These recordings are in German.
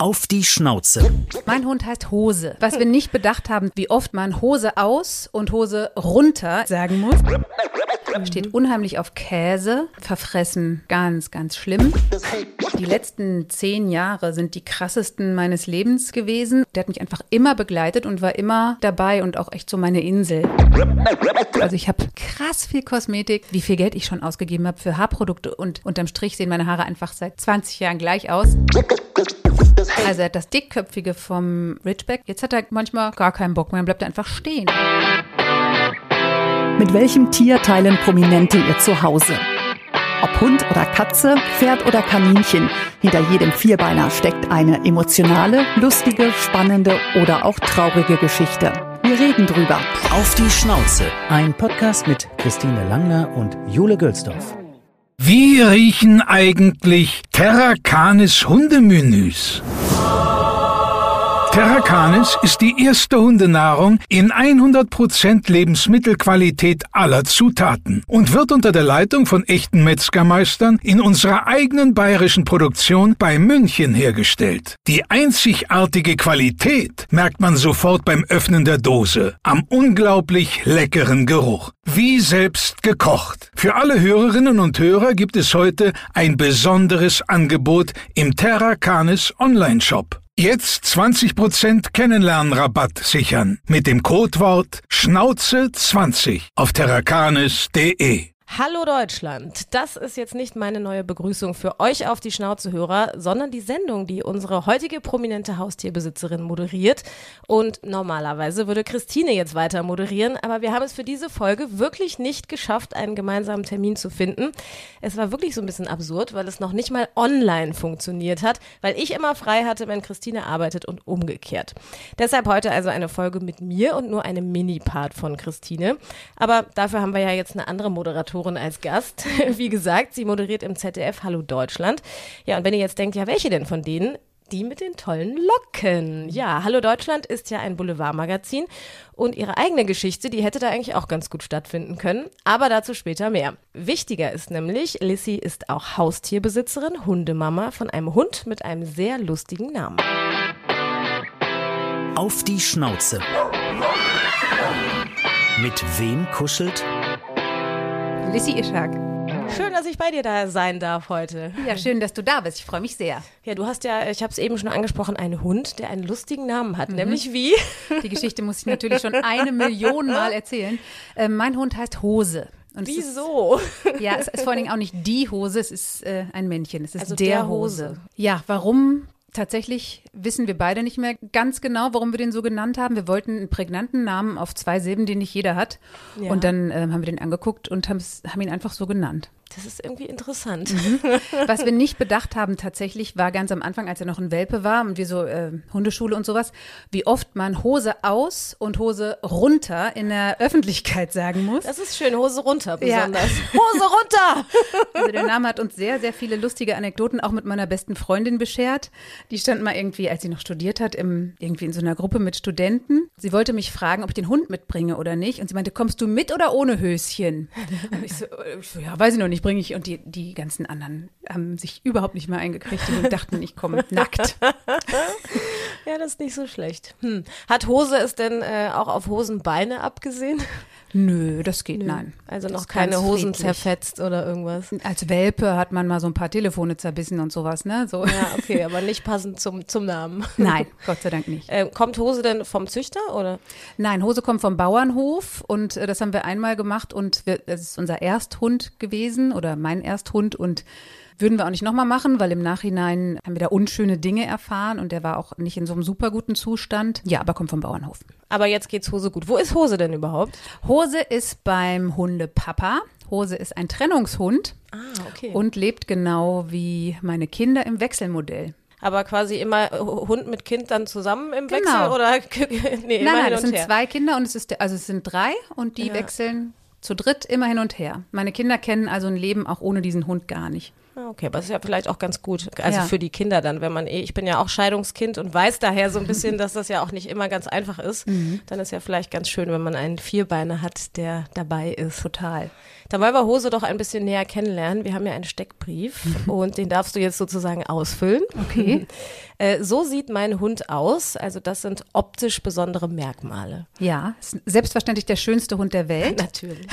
Auf die Schnauze. Mein Hund heißt Hose. Was wir nicht bedacht haben, wie oft man Hose aus und Hose runter sagen muss. Steht unheimlich auf Käse. Verfressen ganz, ganz schlimm. Die letzten zehn Jahre sind die krassesten meines Lebens gewesen. Der hat mich einfach immer begleitet und war immer dabei und auch echt so meine Insel. Also ich habe krass viel Kosmetik, wie viel Geld ich schon ausgegeben habe für Haarprodukte und unterm Strich sehen meine Haare einfach seit 20 Jahren gleich aus. Also er hat das Dickköpfige vom Ridgeback. Jetzt hat er manchmal gar keinen Bock mehr, dann bleibt er einfach stehen. Mit welchem Tier teilen Prominente ihr Zuhause? Ob Hund oder Katze, Pferd oder Kaninchen, hinter jedem Vierbeiner steckt eine emotionale, lustige, spannende oder auch traurige Geschichte. Wir reden drüber. Auf die Schnauze. Ein Podcast mit Christine Langner und Jule Gülsdorf. Wie riechen eigentlich Terra Canis Hundemenüs? Terra Canis ist die erste Hundenahrung in 100% Lebensmittelqualität aller Zutaten und wird unter der Leitung von echten Metzgermeistern in unserer eigenen bayerischen Produktion bei München hergestellt. Die einzigartige Qualität merkt man sofort beim Öffnen der Dose, am unglaublich leckeren Geruch. Wie selbst gekocht. Für alle Hörerinnen und Hörer gibt es heute ein besonderes Angebot im Terra Canis Online-Shop. Jetzt 20% Kennenlernrabatt sichern mit dem Codewort Schnauze20 auf terrakanis.de. Hallo Deutschland, das ist jetzt nicht meine neue Begrüßung für euch auf die Schnauzehörer, sondern die Sendung, die unsere heutige prominente Haustierbesitzerin moderiert. Und normalerweise würde Christine jetzt weiter moderieren, aber wir haben es für diese Folge wirklich nicht geschafft, einen gemeinsamen Termin zu finden. Es war wirklich so ein bisschen absurd, weil es noch nicht mal online funktioniert hat, weil ich immer frei hatte, wenn Christine arbeitet und umgekehrt. Deshalb heute also eine Folge mit mir und nur eine Mini-Part von Christine. Aber dafür haben wir ja jetzt eine andere Moderatorin als Gast. Wie gesagt, sie moderiert im ZDF Hallo Deutschland. Ja, und wenn ihr jetzt denkt, ja, welche denn von denen? Die mit den tollen Locken. Ja, Hallo Deutschland ist ja ein Boulevardmagazin und ihre eigene Geschichte, die hätte da eigentlich auch ganz gut stattfinden können. Aber dazu später mehr. Wichtiger ist nämlich, Lissy ist auch Haustierbesitzerin, Hundemama von einem Hund mit einem sehr lustigen Namen. Auf die Schnauze. Mit wem kuschelt? Lissy Ishak. Schön, dass ich bei dir da sein darf heute. Ja, schön, dass du da bist. Ich freue mich sehr. Ja, du hast ja, ich habe es eben schon angesprochen, einen Hund, der einen lustigen Namen hat. Nämlich wie? Die Geschichte muss ich natürlich schon eine Million Mal erzählen. Äh, mein Hund heißt Hose. Und es Wieso? Ist, ja, es ist vor allen Dingen auch nicht die Hose, es ist äh, ein Männchen. Es ist Also der, der Hose. Hose. Ja, warum? Tatsächlich wissen wir beide nicht mehr ganz genau, warum wir den so genannt haben. Wir wollten einen prägnanten Namen auf zwei Silben, den nicht jeder hat. Ja. Und dann ähm, haben wir den angeguckt und haben ihn einfach so genannt. Das ist irgendwie interessant. Was wir nicht bedacht haben tatsächlich, war ganz am Anfang, als er noch ein Welpe war und wir so äh, Hundeschule und sowas, wie oft man Hose aus und Hose runter in der Öffentlichkeit sagen muss. Das ist schön, Hose runter Ja. besonders. Hose runter! Also der Name hat uns sehr, sehr viele lustige Anekdoten auch mit meiner besten Freundin beschert. Die stand mal irgendwie, als sie noch studiert hat, im, irgendwie in so einer Gruppe mit Studenten. Sie wollte mich fragen, ob ich den Hund mitbringe oder nicht. Und sie meinte, kommst du mit oder ohne Höschen? Und ich so, äh, ich so ja, weiß ich noch nicht, bringe ich. Und die, die ganzen anderen haben sich überhaupt nicht mehr eingekriegt und dachten, ich komme nackt. Ja, das ist nicht so schlecht. Hm. Hat Hose es denn äh, auch auf Hosenbeine abgesehen? Nö, das geht, nein. Also noch keine Hosen friedlich. zerfetzt oder irgendwas? Als Welpe hat man mal so ein paar Telefone zerbissen und sowas, ne? So. Ja, okay, aber nicht passend zum, zum Namen. Nein, Gott sei Dank nicht. Ähm, kommt Hose denn vom Züchter oder? Nein, Hose kommt vom Bauernhof und äh, das haben wir einmal gemacht und wir, das ist unser Ersthund gewesen oder mein Ersthund und würden wir auch nicht nochmal machen, weil im Nachhinein haben wir da unschöne Dinge erfahren und der war auch nicht in so einem super guten Zustand. Ja, aber kommt vom Bauernhof. Aber jetzt geht's Hose gut. Wo ist Hose denn überhaupt? Hose ist beim Hundepapa. Hose ist ein Trennungshund Ah, okay. und lebt genau wie meine Kinder im Wechselmodell. Aber quasi immer äh, Hund mit Kind dann zusammen im Wechsel Genau. oder nee, immer nein, nein, hin das und sind her. zwei Kinder und es ist, also es sind drei und die Ja. wechseln zu dritt immer hin und her. Meine Kinder kennen also ein Leben auch ohne diesen Hund gar nicht. Ah, Okay, aber das ist ja vielleicht auch ganz gut. Also Ja. für die Kinder dann, wenn man eh, ich bin ja auch Scheidungskind und weiß daher so ein bisschen, dass das ja auch nicht immer ganz einfach ist. Mhm. Dann ist ja vielleicht ganz schön, wenn man einen Vierbeiner hat, der dabei ist. Total. Dann wollen wir Hose doch ein bisschen näher kennenlernen. Wir haben ja einen Steckbrief und den darfst du jetzt sozusagen ausfüllen. Okay. Äh, so sieht mein Hund aus. Also das sind optisch besondere Merkmale. Ja, ist selbstverständlich der schönste Hund der Welt. Natürlich.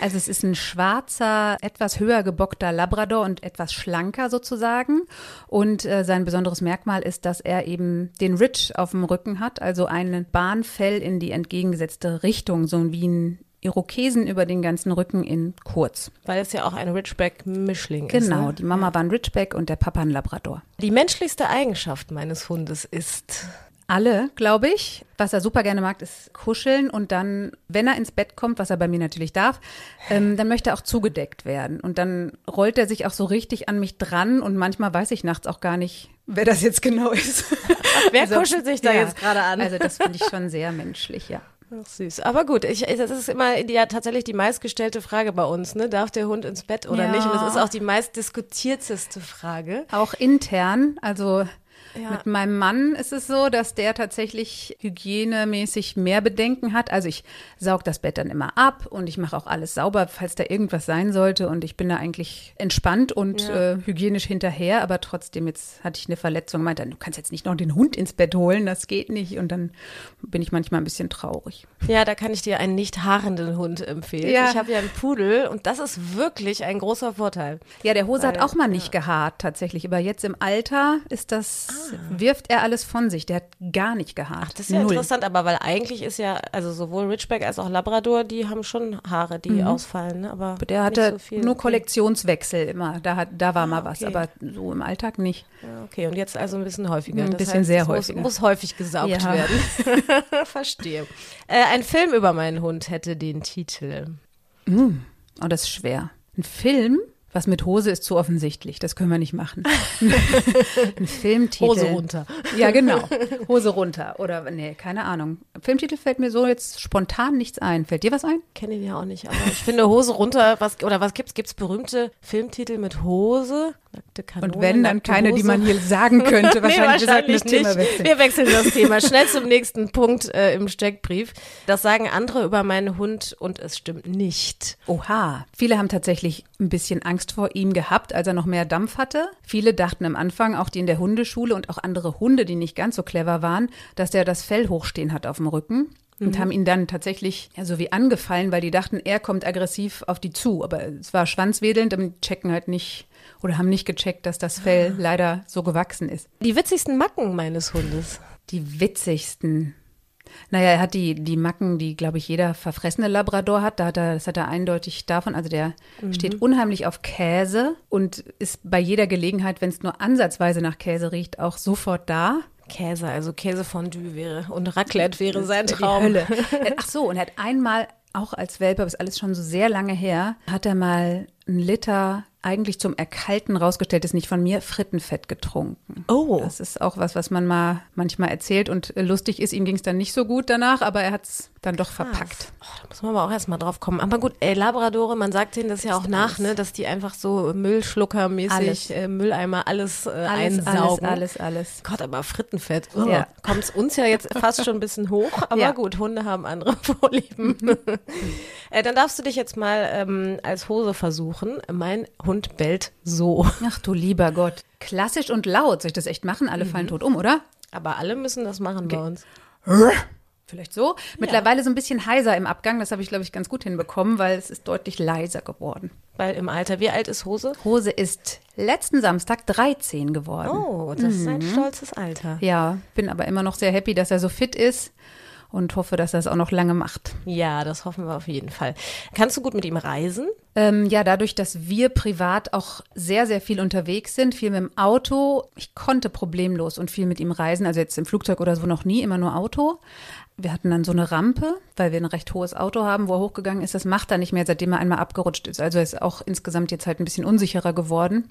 Also es ist ein schwarzer, etwas höher gebockter Labrador und etwas schlanker sozusagen. Und äh, sein besonderes Merkmal ist, dass er eben den Ridge auf dem Rücken hat, also ein Bahnfell in die entgegengesetzte Richtung, so wie ein Irokesen über den ganzen Rücken in kurz. Weil es ja auch ein Ridgeback-Mischling ist. Genau, Ne? die Mama war ein Ridgeback und der Papa ein Labrador. Die menschlichste Eigenschaft meines Hundes ist. Alle, glaube ich. Was er super gerne mag, ist kuscheln und dann, wenn er ins Bett kommt, was er bei mir natürlich darf, ähm, dann möchte er auch zugedeckt werden. Und dann rollt er sich auch so richtig an mich dran und manchmal weiß ich nachts auch gar nicht, wer das jetzt genau ist. Wer Also, kuschelt sich da ja. jetzt gerade an? Also das finde ich schon sehr menschlich, ja. Ach, süß. Aber gut, ich, das ist immer die, ja, tatsächlich die meistgestellte Frage bei uns. Ne? Darf der Hund ins Bett oder Ja. nicht? Und das ist auch die meist diskutierteste Frage. Auch intern, also Ja. mit meinem Mann ist es so, dass der tatsächlich hygienemäßig mehr Bedenken hat. Also ich saug das Bett dann immer ab und ich mache auch alles sauber, falls da irgendwas sein sollte. Und ich bin da eigentlich entspannt und Ja. äh, hygienisch hinterher. Aber trotzdem, jetzt hatte ich eine Verletzung, meinte, du kannst jetzt nicht noch den Hund ins Bett holen, das geht nicht. Und dann bin ich manchmal ein bisschen traurig. Ja, da kann ich dir einen nicht haarenden Hund empfehlen. Ja. Ich habe ja einen Pudel und das ist wirklich ein großer Vorteil. Ja, der Hose hat Weil, auch mal nicht gehaart tatsächlich, aber jetzt im Alter ist das, wirft er alles von sich. Der hat gar nicht gehaart. Ah. Ach, das ist ja Null. interessant, aber weil eigentlich ist ja, also sowohl Ridgeback als auch Labrador, die haben schon Haare, die ausfallen, ne? aber Mhm. Der hatte so viel. nur Okay. Kollektionswechsel immer. Da, hat, da war mal was, okay. aber so im Alltag nicht. Ja, okay, und jetzt also ein bisschen häufiger. Ein Das bisschen heißt, sehr es muss, häufiger. Muss häufig gesaugt Ja. werden. Verstehe. Äh, ein Film über meinen Hund hätte den Titel. Oh, das ist schwer. Ein Film, was mit Hose ist zu offensichtlich. Das können wir nicht machen. Ein Filmtitel. Hose runter. Ja, genau. Hose runter. Oder, nee, keine Ahnung. Filmtitel fällt mir so jetzt spontan nichts ein. Fällt dir was ein? Kenne ihn ja auch nicht, aber ich finde Hose runter, was, oder was gibt's? Gibt's berühmte Filmtitel mit Hose? Nackte Kanone, Und wenn, dann keine, die Hose? man hier sagen könnte. nee, Wahrscheinlich, wir wahrscheinlich das Thema nicht. wechseln. Wir wechseln das Thema. Schnell zum nächsten Punkt äh, im Steckbrief. Das sagen andere über meinen Hund und es stimmt nicht. Oha. Viele haben tatsächlich ein bisschen Angst vor ihm gehabt, als er noch mehr Dampf hatte. Viele dachten am Anfang, auch die in der Hundeschule und auch andere Hunde, die nicht ganz so clever waren, dass der das Fell hochstehen hat auf dem Rücken. Und haben ihn dann tatsächlich ja, so wie angefallen, weil die dachten, er kommt aggressiv auf die zu. Aber es war schwanzwedelnd und die checken halt nicht oder haben nicht gecheckt, dass das Fell leider so gewachsen ist. Die witzigsten Macken meines Hundes. Die witzigsten. Naja, er hat die, die Macken, die, glaube ich, jeder verfressene Labrador hat. Da hat er, das hat er eindeutig davon. Also der steht unheimlich auf Käse und ist bei jeder Gelegenheit, wenn es nur ansatzweise nach Käse riecht, auch sofort da. Käse, also Käsefondue wäre und Raclette wäre sein Traum. Hölle. Ach so, und er hat einmal, auch als Welpe, aber ist alles schon so sehr lange her, hat er mal einen Liter eigentlich zum Erkalten rausgestellt, ist nicht von mir, Frittenfett getrunken. Oh. Das ist auch was, was man mal manchmal erzählt und lustig ist. Ihm ging es dann nicht so gut danach, aber er hat es dann doch verpackt. Oh, da muss man aber auch erstmal drauf kommen. Aber gut, ey, Labradore, man sagt denen das ja auch nach, ne, dass die einfach so Müllschluckermäßig Alles. äh, Mülleimer alles, äh, Alles, alles, einsaugen. alles, alles. Gott, aber Frittenfett. Oh, Ja. Kommt es uns ja jetzt fast schon ein bisschen hoch, aber Ja. gut, Hunde haben andere Vorlieben. äh, dann darfst du dich jetzt mal ähm, als Hose versuchen. Mein Hund bellt so. Ach du lieber Gott. Klassisch und laut. Soll ich das echt machen? Alle fallen tot um, oder? Aber alle müssen das machen bei uns. Vielleicht so. Mittlerweile so ein bisschen heiser im Abgang. Das habe ich, glaube ich, ganz gut hinbekommen, weil es ist deutlich leiser geworden. Weil im Alter, wie alt ist Hose? Hose ist letzten Samstag 13 geworden. Oh, das ist Mhm. ein stolzes Alter. Ja, bin aber immer noch sehr happy, dass er so fit ist und hoffe, dass er es auch noch lange macht. Ja, das hoffen wir auf jeden Fall. Kannst du gut mit ihm reisen? Ähm, ja, dadurch, dass wir privat auch sehr, sehr viel unterwegs sind, viel mit dem Auto. Ich konnte problemlos und viel mit ihm reisen, also jetzt im Flugzeug oder so noch nie, immer nur Auto. Wir hatten dann so eine Rampe, weil wir ein recht hohes Auto haben, wo er hochgegangen ist. Das macht er nicht mehr, seitdem er einmal abgerutscht ist. Also er ist auch insgesamt jetzt halt ein bisschen unsicherer geworden.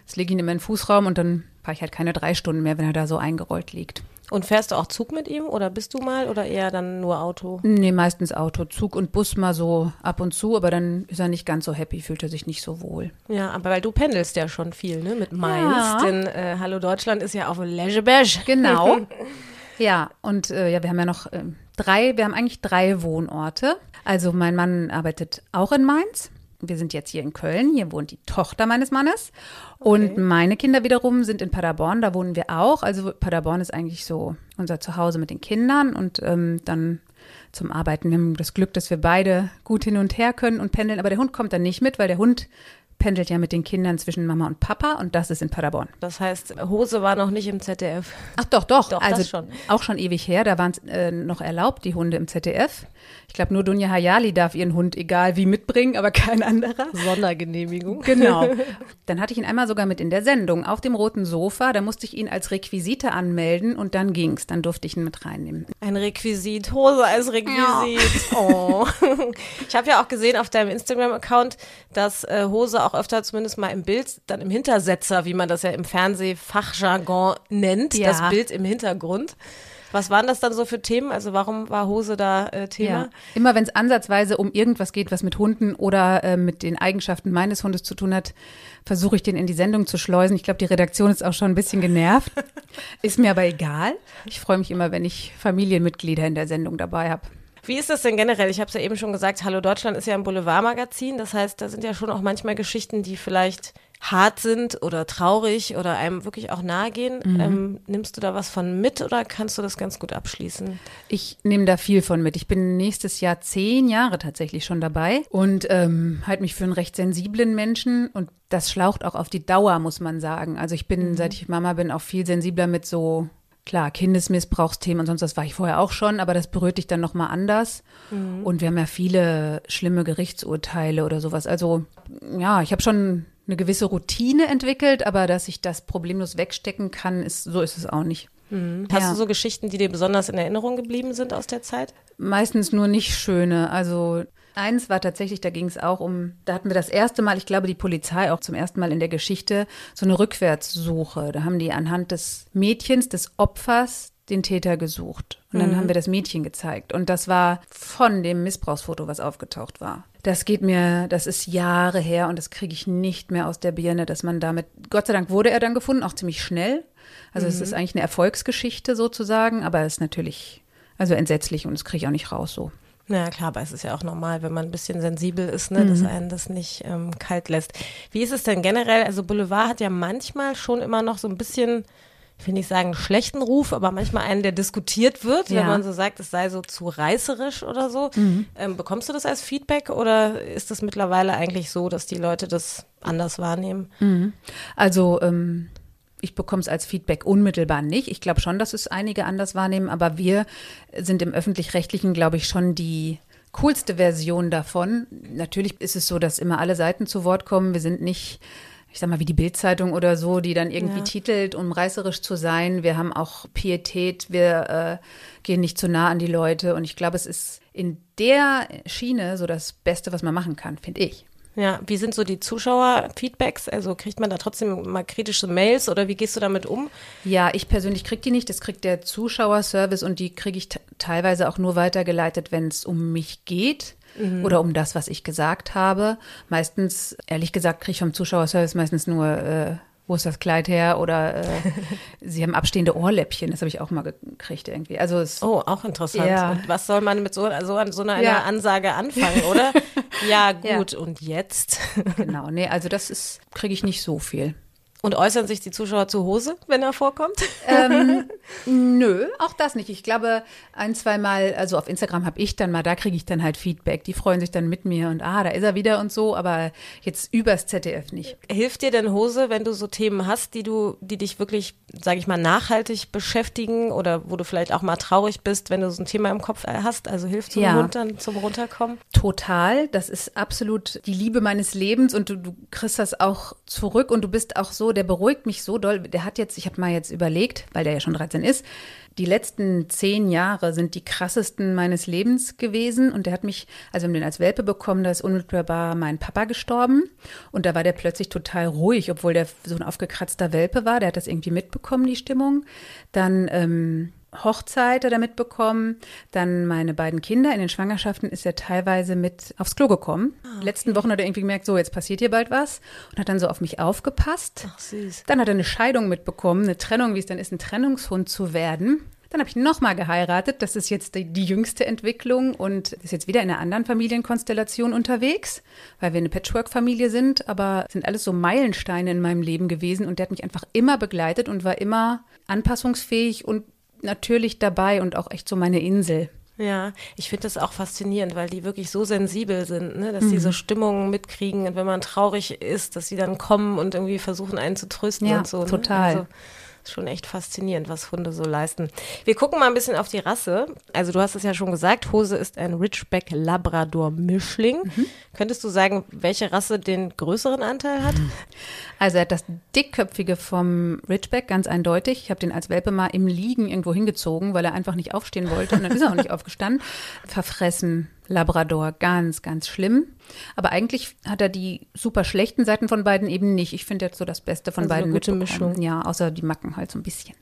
Jetzt lege ich ihn in den Fußraum und dann fahre ich halt keine drei Stunden mehr, wenn er da so eingerollt liegt. Und fährst du auch Zug mit ihm oder bist du mal oder eher dann nur Auto? Nee, meistens Auto, Zug und Bus mal so ab und zu, aber dann ist er nicht ganz so happy, fühlt er sich nicht so wohl. Ja, aber weil du pendelst ja schon viel, ne, mit Mainz, Ja. denn äh, Hallo Deutschland ist ja auf Legeberg. Genau. ja, und äh, ja, wir haben ja noch ähm, drei, wir haben eigentlich drei Wohnorte. Also mein Mann arbeitet auch in Mainz. Wir sind jetzt hier in Köln, hier wohnt die Tochter meines Mannes. Und meine Kinder wiederum sind in Paderborn, da wohnen wir auch. Also Paderborn ist eigentlich so unser Zuhause mit den Kindern und ähm, dann zum Arbeiten. Wir haben das Glück, dass wir beide gut hin und her können und pendeln, aber der Hund kommt dann nicht mit, weil der Hund pendelt ja mit den Kindern zwischen Mama und Papa und das ist in Paderborn. Das heißt, Hose war noch nicht im ZDF. Ach doch, doch. Doch, also schon. auch schon ewig her. Da waren es äh, noch erlaubt, die Hunde im ZDF. Ich glaube, nur Dunja Hayali darf ihren Hund egal wie mitbringen, aber kein anderer. Sondergenehmigung. Genau. Dann hatte ich ihn einmal sogar mit in der Sendung auf dem roten Sofa. Da musste ich ihn als Requisite anmelden und dann ging's. Dann durfte ich ihn mit reinnehmen. Ein Requisit, Hose als Requisit. Oh. Ich habe ja auch gesehen auf deinem Instagram-Account, dass äh, Hose auch öfter zumindest mal im Bild, dann im Hintersetzer, wie man das ja im Fernsehfachjargon nennt, Ja. das Bild im Hintergrund. Was waren das dann so für Themen? Also warum war Hose da äh, Thema? Ja. Immer wenn es ansatzweise um irgendwas geht, was mit Hunden oder äh, mit den Eigenschaften meines Hundes zu tun hat, versuche ich den in die Sendung zu schleusen. Ich glaube, die Redaktion ist auch schon ein bisschen genervt. ist mir aber egal. Ich freue mich immer, wenn ich Familienmitglieder in der Sendung dabei habe. Wie ist das denn generell? Ich habe es ja eben schon gesagt, Hallo Deutschland ist ja ein Boulevardmagazin. Das heißt, da sind ja schon auch manchmal Geschichten, die vielleicht hart sind oder traurig oder einem wirklich auch nahe gehen. Ähm, nimmst du da was von mit oder kannst du das ganz gut abschließen? Ich nehme da viel von mit. Ich bin nächstes Jahr zehn Jahre tatsächlich schon dabei und ähm, halte mich für einen recht sensiblen Menschen und das schlaucht auch auf die Dauer, muss man sagen. Also ich bin, seit ich Mama bin, auch viel sensibler mit so Klar, Kindesmissbrauchsthemen und sonst was war ich vorher auch schon, aber das berührt dich dann nochmal anders. Und wir haben ja viele schlimme Gerichtsurteile oder sowas. Also ja, ich habe schon eine gewisse Routine entwickelt, aber dass ich das problemlos wegstecken kann, ist, so ist es auch nicht. Hast Ja. du so Geschichten, die dir besonders in Erinnerung geblieben sind aus der Zeit? Meistens nur nicht schöne. Also eins war tatsächlich, da ging es auch um, da hatten wir das erste Mal, ich glaube die Polizei auch zum ersten Mal in der Geschichte, so eine Rückwärtssuche. Da haben die anhand des Mädchens, des Opfers, den Täter gesucht. Und dann haben wir das Mädchen gezeigt. Und das war von dem Missbrauchsfoto, was aufgetaucht war. Das geht mir, das ist Jahre her und das kriege ich nicht mehr aus der Birne, dass man damit, Gott sei Dank wurde er dann gefunden, auch ziemlich schnell. Also es ist eigentlich eine Erfolgsgeschichte sozusagen, aber es ist natürlich, also entsetzlich und das kriege ich auch nicht raus so. Ja, klar, aber es ist ja auch normal, wenn man ein bisschen sensibel ist, ne, dass einen das nicht ähm, kalt lässt. Wie ist es denn generell? Also Boulevard hat ja manchmal schon immer noch so ein bisschen, ich will nicht sagen schlechten Ruf, aber manchmal einen, der diskutiert wird, wenn Ja. man so sagt, es sei so zu reißerisch oder so. Ähm, bekommst du das als Feedback oder ist es mittlerweile eigentlich so, dass die Leute das anders wahrnehmen? Also ähm, ich bekomme es als Feedback unmittelbar nicht. Ich glaube schon, dass es einige anders wahrnehmen, aber wir sind im öffentlich-rechtlichen, glaube ich, schon die coolste Version davon. Natürlich ist es so, dass immer alle Seiten zu Wort kommen. Wir sind nicht ich sag mal, wie die Bildzeitung oder so, die dann irgendwie Ja. titelt, um reißerisch zu sein. Wir haben auch Pietät, wir äh, gehen nicht zu nah an die Leute. Und ich glaube, es ist in der Schiene so das Beste, was man machen kann, finde ich. Ja, wie sind so die Zuschauer-Feedbacks? Also kriegt man da trotzdem mal kritische Mails oder wie gehst du damit um? Ja, ich persönlich kriege die nicht. Das kriegt der Zuschauerservice und die kriege ich te- teilweise auch nur weitergeleitet, wenn es um mich geht oder um das, was ich gesagt habe. Meistens, ehrlich gesagt, kriege ich vom Zuschauerservice meistens nur, äh, wo ist das Kleid her oder äh, sie haben abstehende Ohrläppchen. Das habe ich auch mal gekriegt irgendwie. Also es, Oh, auch interessant. Ja. Und was soll man mit so, so, an so einer Ja. Ansage anfangen, oder? ja, gut. Und jetzt? genau, nee, also das ist, kriege ich nicht so viel. Und äußern sich die Zuschauer zu Hose, wenn er vorkommt? Ähm, nö, auch das nicht. Ich glaube, ein, zwei Mal, also auf Instagram habe ich dann mal, da kriege ich dann halt Feedback. Die freuen sich dann mit mir und ah, da ist er wieder und so, aber jetzt übers ZDF nicht. Hilft dir denn Hose, wenn du so Themen hast, die du, die dich wirklich, sage ich mal, nachhaltig beschäftigen oder wo du vielleicht auch mal traurig bist, wenn du so ein Thema im Kopf hast? Also hilft ein Ja. Dann zum Runterkommen? Total. Das ist absolut die Liebe meines Lebens und du, du kriegst das auch zurück und du bist auch so, der beruhigt mich so doll. Der hat jetzt, ich habe mal jetzt überlegt, weil der ja schon 13 ist, die letzten zehn Jahre sind die krassesten meines Lebens gewesen und der hat mich, also wir haben den als Welpe bekommen, da ist unmittelbar mein Papa gestorben und da war der plötzlich total ruhig, obwohl der so ein aufgekratzter Welpe war. Der hat das irgendwie mitbekommen, die Stimmung. Dann ähm, Hochzeit hat er mitbekommen. Dann meine beiden Kinder in den Schwangerschaften ist er teilweise mit aufs Klo gekommen. Die letzten Wochen hat er irgendwie gemerkt, so jetzt passiert hier bald was und hat dann so auf mich aufgepasst. Ach, süß. Dann hat er eine Scheidung mitbekommen, eine Trennung, wie es dann ist, ein Trennungshund zu werden. Dann habe ich nochmal geheiratet. Das ist jetzt die, die, jüngste Entwicklung und ist jetzt wieder in einer anderen Familienkonstellation unterwegs, weil wir eine Patchwork-Familie sind, aber sind alles so Meilensteine in meinem Leben gewesen und der hat mich einfach immer begleitet und war immer anpassungsfähig und natürlich dabei und auch echt so meine Insel. Ja, ich finde das auch faszinierend, weil die wirklich so sensibel sind, ne? dass mhm. die so Stimmungen mitkriegen und wenn man traurig ist, dass sie dann kommen und irgendwie versuchen, einen zu trösten ja, und so. Ne? Total. Also, schon echt faszinierend, was Hunde so leisten. Wir gucken mal ein bisschen auf die Rasse. Also du hast es ja schon gesagt, Hose ist ein Ridgeback Labrador Mischling. Mhm. Könntest du sagen, welche Rasse den größeren Anteil hat? Also er hat das dickköpfige vom Ridgeback ganz eindeutig. Ich habe den als Welpe mal im Liegen irgendwo hingezogen, weil er einfach nicht aufstehen wollte und dann ist er auch nicht aufgestanden. Verfressen, Labrador, ganz, ganz schlimm. Aber eigentlich hat er die super schlechten Seiten von beiden eben nicht. Ich finde jetzt so das Beste von also beiden. Eine gute Mischung. Ja, außer die Macken halt so ein bisschen.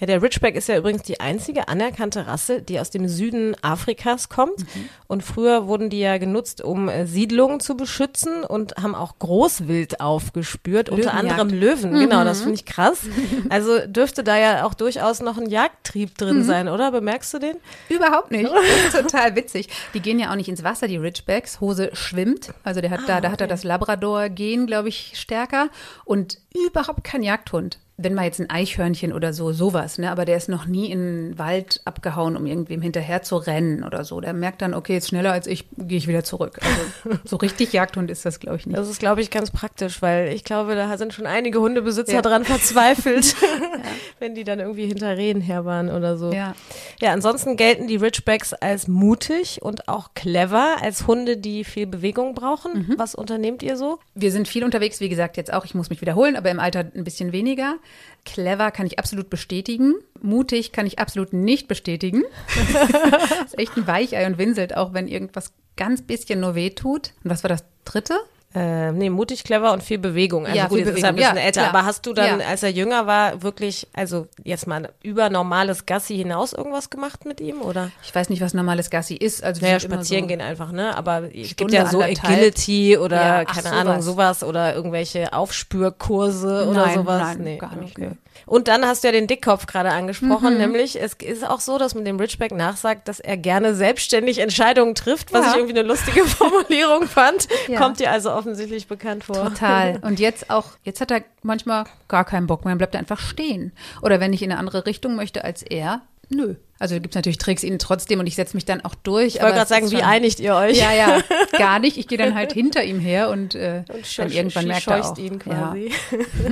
Ja, der Ridgeback ist ja übrigens die einzige anerkannte Rasse, die aus dem Süden Afrikas kommt. Mhm. Und früher wurden die ja genutzt, um äh, Siedlungen zu beschützen und haben auch Großwild aufgespürt, unter anderem Löwen. Mhm. Genau, das finde ich krass. Also dürfte da ja auch durchaus noch ein Jagdtrieb drin mhm. sein, oder? Bemerkst du den? Überhaupt nicht. Total witzig. Die gehen ja auch nicht ins Wasser, die Ridgebacks. Hose schwimmt. Also der hat ah, da, da okay. hat er das Labrador-Gen, glaube ich, stärker. Und überhaupt kein Jagdhund wenn man jetzt ein Eichhörnchen oder so, sowas, ne, aber der ist noch nie in den Wald abgehauen, um irgendwem hinterher zu rennen oder so. Der merkt dann, okay, jetzt schneller als ich, gehe ich wieder zurück. Also so richtig Jagdhund ist das, glaube ich, nicht. Das ist, glaube ich, ganz praktisch, weil ich glaube, da sind schon einige Hundebesitzer ja. dran verzweifelt, ja. wenn die dann irgendwie hinter Rehen her waren oder so. Ja. ja, ansonsten gelten die Ridgebacks als mutig und auch clever, als Hunde, die viel Bewegung brauchen. Mhm. Was unternehmt ihr so? Wir sind viel unterwegs, wie gesagt, jetzt auch, ich muss mich wiederholen, aber im Alter ein bisschen weniger. Clever kann ich absolut bestätigen. Mutig kann ich absolut nicht bestätigen. ist echt ein Weichei und winselt, auch wenn irgendwas ganz bisschen nur weh tut. Und was war das dritte? Äh, nee, mutig, clever und viel Bewegung. Also ja, gut, viel jetzt Bewegung. ist er ein bisschen ja, älter, klar. aber hast du dann, ja. als er jünger war, wirklich, also jetzt mal über normales Gassi hinaus irgendwas gemacht mit ihm, oder? Ich weiß nicht, was normales Gassi ist. Also naja, spazieren so gehen einfach, ne? Aber es gibt ja so Agility oder Ja, ach, keine sowas. Ahnung, sowas oder irgendwelche Aufspürkurse oder Nein, sowas. nein, nee, gar nicht, okay. Und dann hast du ja den Dickkopf gerade angesprochen, Mhm. nämlich es ist auch so, dass man dem Ridgeback nachsagt, dass er gerne selbstständig Entscheidungen trifft, was ich irgendwie eine lustige Formulierung fand. Kommt dir also offensichtlich bekannt vor. Total. Und jetzt auch, jetzt hat er manchmal gar keinen Bock mehr, dann bleibt er einfach stehen. Oder wenn ich in eine andere Richtung möchte als er, nö. Also gibt es natürlich Tricks ihn trotzdem und ich setze mich dann auch durch. Ich wollte gerade sagen, wie einigt ihr euch? Ja, ja, gar nicht. Ich gehe dann halt hinter ihm her und, äh, Und dann irgendwann merkt er auch. ihn quasi.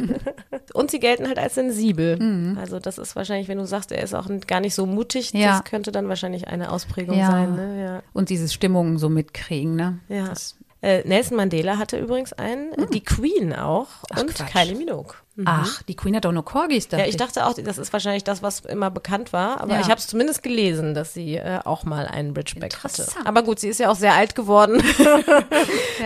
und sie gelten halt als sensibel. Mhm. Also das ist wahrscheinlich, wenn du sagst, er ist auch gar nicht so mutig, Ja. das könnte dann wahrscheinlich eine Ausprägung Ja. sein. Ne? Ja. Und diese Stimmungen so mitkriegen, ne? Ja. Das, Äh, Nelson Mandela hatte übrigens einen, äh, die Queen auch Ach, und Quatsch. Kylie Minogue. Mhm. Ach, die Queen hat doch nur Corgis, dachte Ja, ich dachte auch, das ist wahrscheinlich das, was immer bekannt war, aber Ja. ich habe es zumindest gelesen, dass sie äh, auch mal einen Ridgeback hatte. Aber gut, sie ist ja auch sehr alt geworden.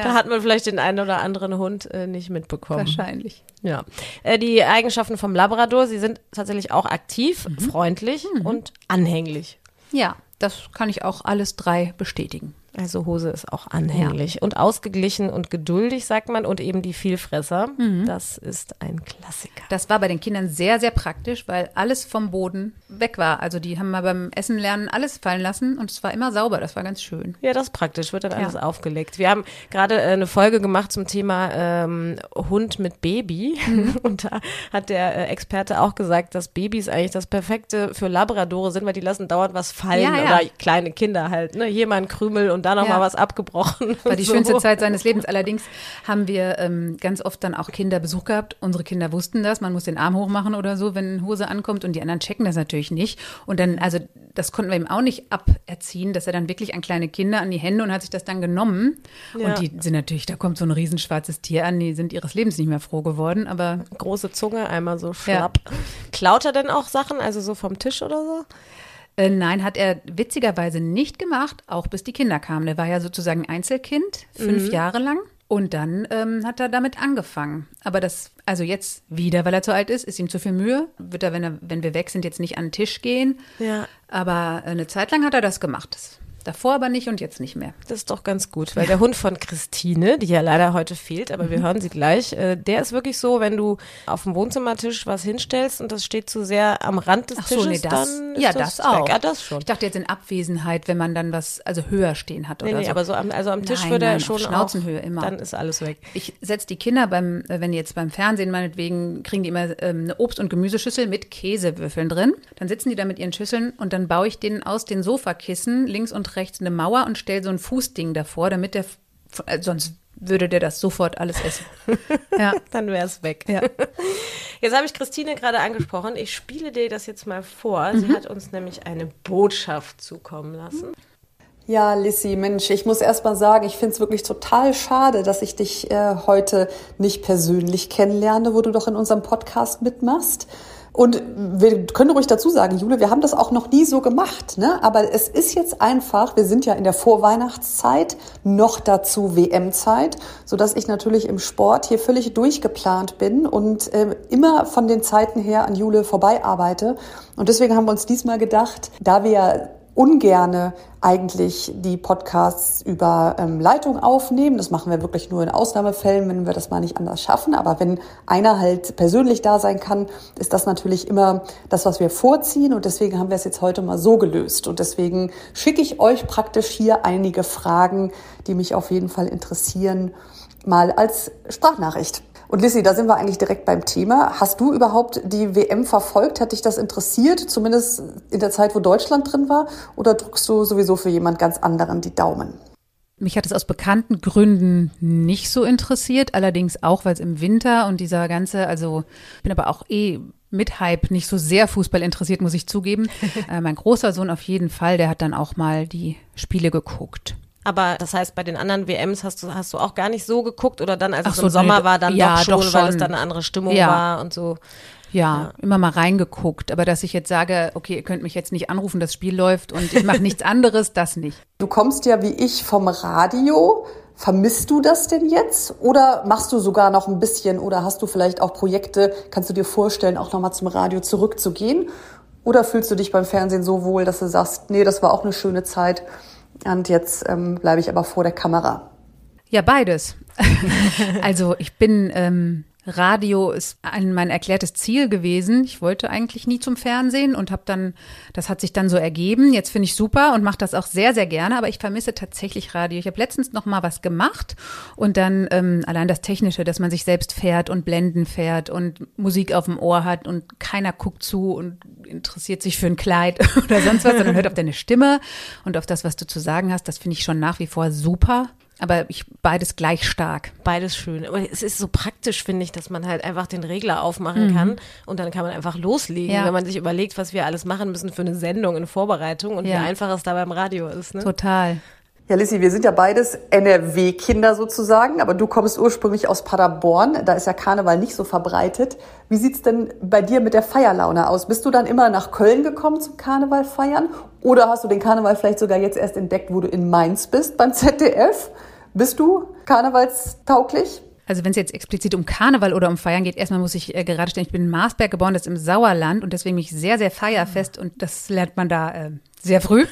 Da hat man vielleicht den einen oder anderen Hund äh, nicht mitbekommen. Wahrscheinlich. Ja. Äh, die Eigenschaften vom Labrador, sie sind tatsächlich auch aktiv, Mhm. freundlich und anhänglich. Ja, das kann ich auch alles drei bestätigen. Also Hose ist auch anhänglich und ausgeglichen und geduldig, sagt man, und eben die Vielfresser. Mhm. Das ist ein Klassiker. Das war bei den Kindern sehr, sehr praktisch, weil alles vom Boden weg war. Also die haben mal beim Essen lernen alles fallen lassen und es war immer sauber. Das war ganz schön. Ja, das ist praktisch, wird dann Ja. alles aufgelegt. Wir haben gerade äh, eine Folge gemacht zum Thema ähm, Hund mit Baby Mhm. und da hat der äh, Experte auch gesagt, dass Babys eigentlich das Perfekte für Labradore sind, weil die lassen dauernd was fallen Ja, ja. oder kleine Kinder halt. Ne? Hier mal ein Krümel und da noch Ja. mal was abgebrochen. War die so. schönste Zeit seines Lebens. Allerdings haben wir ähm, ganz oft dann auch Kinderbesuch gehabt. Unsere Kinder wussten das. Man muss den Arm hochmachen oder so, wenn Hose ankommt. Und die anderen checken das natürlich nicht. Und dann, also das konnten wir ihm auch nicht aberziehen, dass er dann wirklich an kleine Kinder an die Hände und hat sich das dann genommen. Ja. Und die sind natürlich, da kommt so ein riesenschwarzes Tier an. Die sind ihres Lebens nicht mehr froh geworden. Aber Große Zunge, einmal so schlapp. Klaut er denn auch Sachen, also so vom Tisch oder so? Äh, nein, hat er witzigerweise nicht gemacht, auch bis die Kinder kamen. Der war ja sozusagen Einzelkind, fünf Jahre lang. Und dann ähm, hat er damit angefangen. Aber das, also jetzt wieder, weil er zu alt ist, ist ihm zu viel Mühe. Wird er, wenn, er, wenn wir weg sind, jetzt nicht an den Tisch gehen. Ja. Aber eine Zeit lang hat er das gemacht. Das Davor aber nicht und jetzt nicht mehr. Das ist doch ganz gut, weil der Hund von Christine, die ja leider heute fehlt, aber wir hören sie gleich, äh, der ist wirklich so, wenn du auf dem Wohnzimmertisch was hinstellst und das steht zu sehr am Rand des Ach Tisches, so, nee, das, dann ist ja, das, das, auch. Ja, das schon. Ich dachte jetzt in Abwesenheit, wenn man dann was, also höher stehen hat Nee, oder nee, so. aber so am, also am Tisch Nein, würde er auf schon Schnauzenhöhe auch, immer. Dann ist alles weg. Ich setze die Kinder beim, äh, wenn die jetzt beim Fernsehen meinetwegen, kriegen die immer ähm, eine Obst- und Gemüseschüssel mit Käsewürfeln drin. Dann sitzen die da mit ihren Schüsseln und dann baue ich denen aus den Sofakissen links und rechts eine Mauer und stelle so ein Fußding davor, damit der, äh, sonst würde der das sofort alles essen. ja. Dann wäre es weg. Ja. Jetzt habe ich Christine gerade angesprochen. Ich spiele dir das jetzt mal vor. Sie Mhm. hat uns nämlich eine Botschaft zukommen lassen. Ja, Lissy, Mensch, ich muss erst mal sagen, ich finde es wirklich total schade, dass ich dich äh, heute nicht persönlich kennenlerne, wo du doch in unserem Podcast mitmachst. Und wir können ruhig dazu sagen, Jule, wir haben das auch noch nie so gemacht, ne? Aber es ist jetzt einfach, wir sind ja in der Vorweihnachtszeit, noch dazu WM-Zeit, sodass ich natürlich im Sport hier völlig durchgeplant bin und äh, immer von den Zeiten her an Jule vorbei arbeite. Und deswegen haben wir uns diesmal gedacht, da wir ungerne eigentlich die Podcasts über ähm, Leitung aufnehmen. Das machen wir wirklich nur in Ausnahmefällen, wenn wir das mal nicht anders schaffen. Aber wenn einer halt persönlich da sein kann, ist das natürlich immer das, was wir vorziehen. Und deswegen haben wir es jetzt heute mal so gelöst. Und deswegen schicke ich euch praktisch hier einige Fragen, die mich auf jeden Fall interessieren, mal als Sprachnachricht. Und Lissy, da sind wir eigentlich direkt beim Thema. Hast du überhaupt die WM verfolgt? Hat dich das interessiert, zumindest in der Zeit, wo Deutschland drin war? Oder drückst du sowieso für jemand ganz anderen die Daumen? Mich hat es aus bekannten Gründen nicht so interessiert, allerdings auch, weil es im Winter und dieser ganze, also ich bin aber auch eh mit Hype nicht so sehr Fußball interessiert, muss ich zugeben. äh, mein großer Sohn auf jeden Fall, der hat dann auch mal die Spiele geguckt. Aber das heißt, bei den anderen WMs hast du, hast du auch gar nicht so geguckt oder dann, als Ach es so, im Sommer nee, war, dann ja, doch, schon, doch weil es schon. dann eine andere Stimmung Ja. war und so. Ja, immer mal reingeguckt, aber dass ich jetzt sage, okay, ihr könnt mich jetzt nicht anrufen, das Spiel läuft und ich mache nichts anderes, das nicht. Du kommst ja wie ich vom Radio. Vermisst du das denn jetzt? Oder machst du sogar noch ein bisschen oder hast du vielleicht auch Projekte, kannst du dir vorstellen, auch nochmal zum Radio zurückzugehen? Oder fühlst du dich beim Fernsehen so wohl, dass du sagst, nee, das war auch eine schöne Zeit und jetzt ähm, bleibe ich aber vor der Kamera? Ja, beides. also ich bin, ähm, Radio ist ein, mein erklärtes Ziel gewesen. Ich wollte eigentlich nie zum Fernsehen und habe dann, das hat sich dann so ergeben. Jetzt finde ich super und mache das auch sehr, sehr gerne, aber ich vermisse tatsächlich Radio. Ich habe letztens noch mal was gemacht und dann ähm, allein das Technische, dass man sich selbst fährt und Blenden fährt und Musik auf dem Ohr hat und keiner guckt zu und interessiert sich für ein Kleid oder sonst was, sondern hört auf deine Stimme und auf das, was du zu sagen hast. Das finde ich schon nach wie vor super. Aber ich beides gleich stark. Beides schön. Aber es ist so praktisch, finde ich, dass man halt einfach den Regler aufmachen kann und dann kann man einfach loslegen, Mhm. Ja. wenn man sich überlegt, was wir alles machen müssen für eine Sendung in Vorbereitung und Ja. wie einfach es da beim Radio ist. Ne? Total. Ja, Lissy, wir sind ja beides NRW-Kinder sozusagen, aber du kommst ursprünglich aus Paderborn. Da ist ja Karneval nicht so verbreitet. Wie sieht's denn bei dir mit der Feierlaune aus? Bist du dann immer nach Köln gekommen zum Karneval feiern? Oder hast du den Karneval vielleicht sogar jetzt erst entdeckt, wo du in Mainz bist beim ZDF? Bist du karnevalstauglich? Also wenn es jetzt explizit um Karneval oder um Feiern geht, erstmal muss ich äh, gerade stellen, ich bin in Marsberg geboren, das ist im Sauerland und deswegen bin ich sehr, sehr feierfest und das lernt man da äh, sehr früh.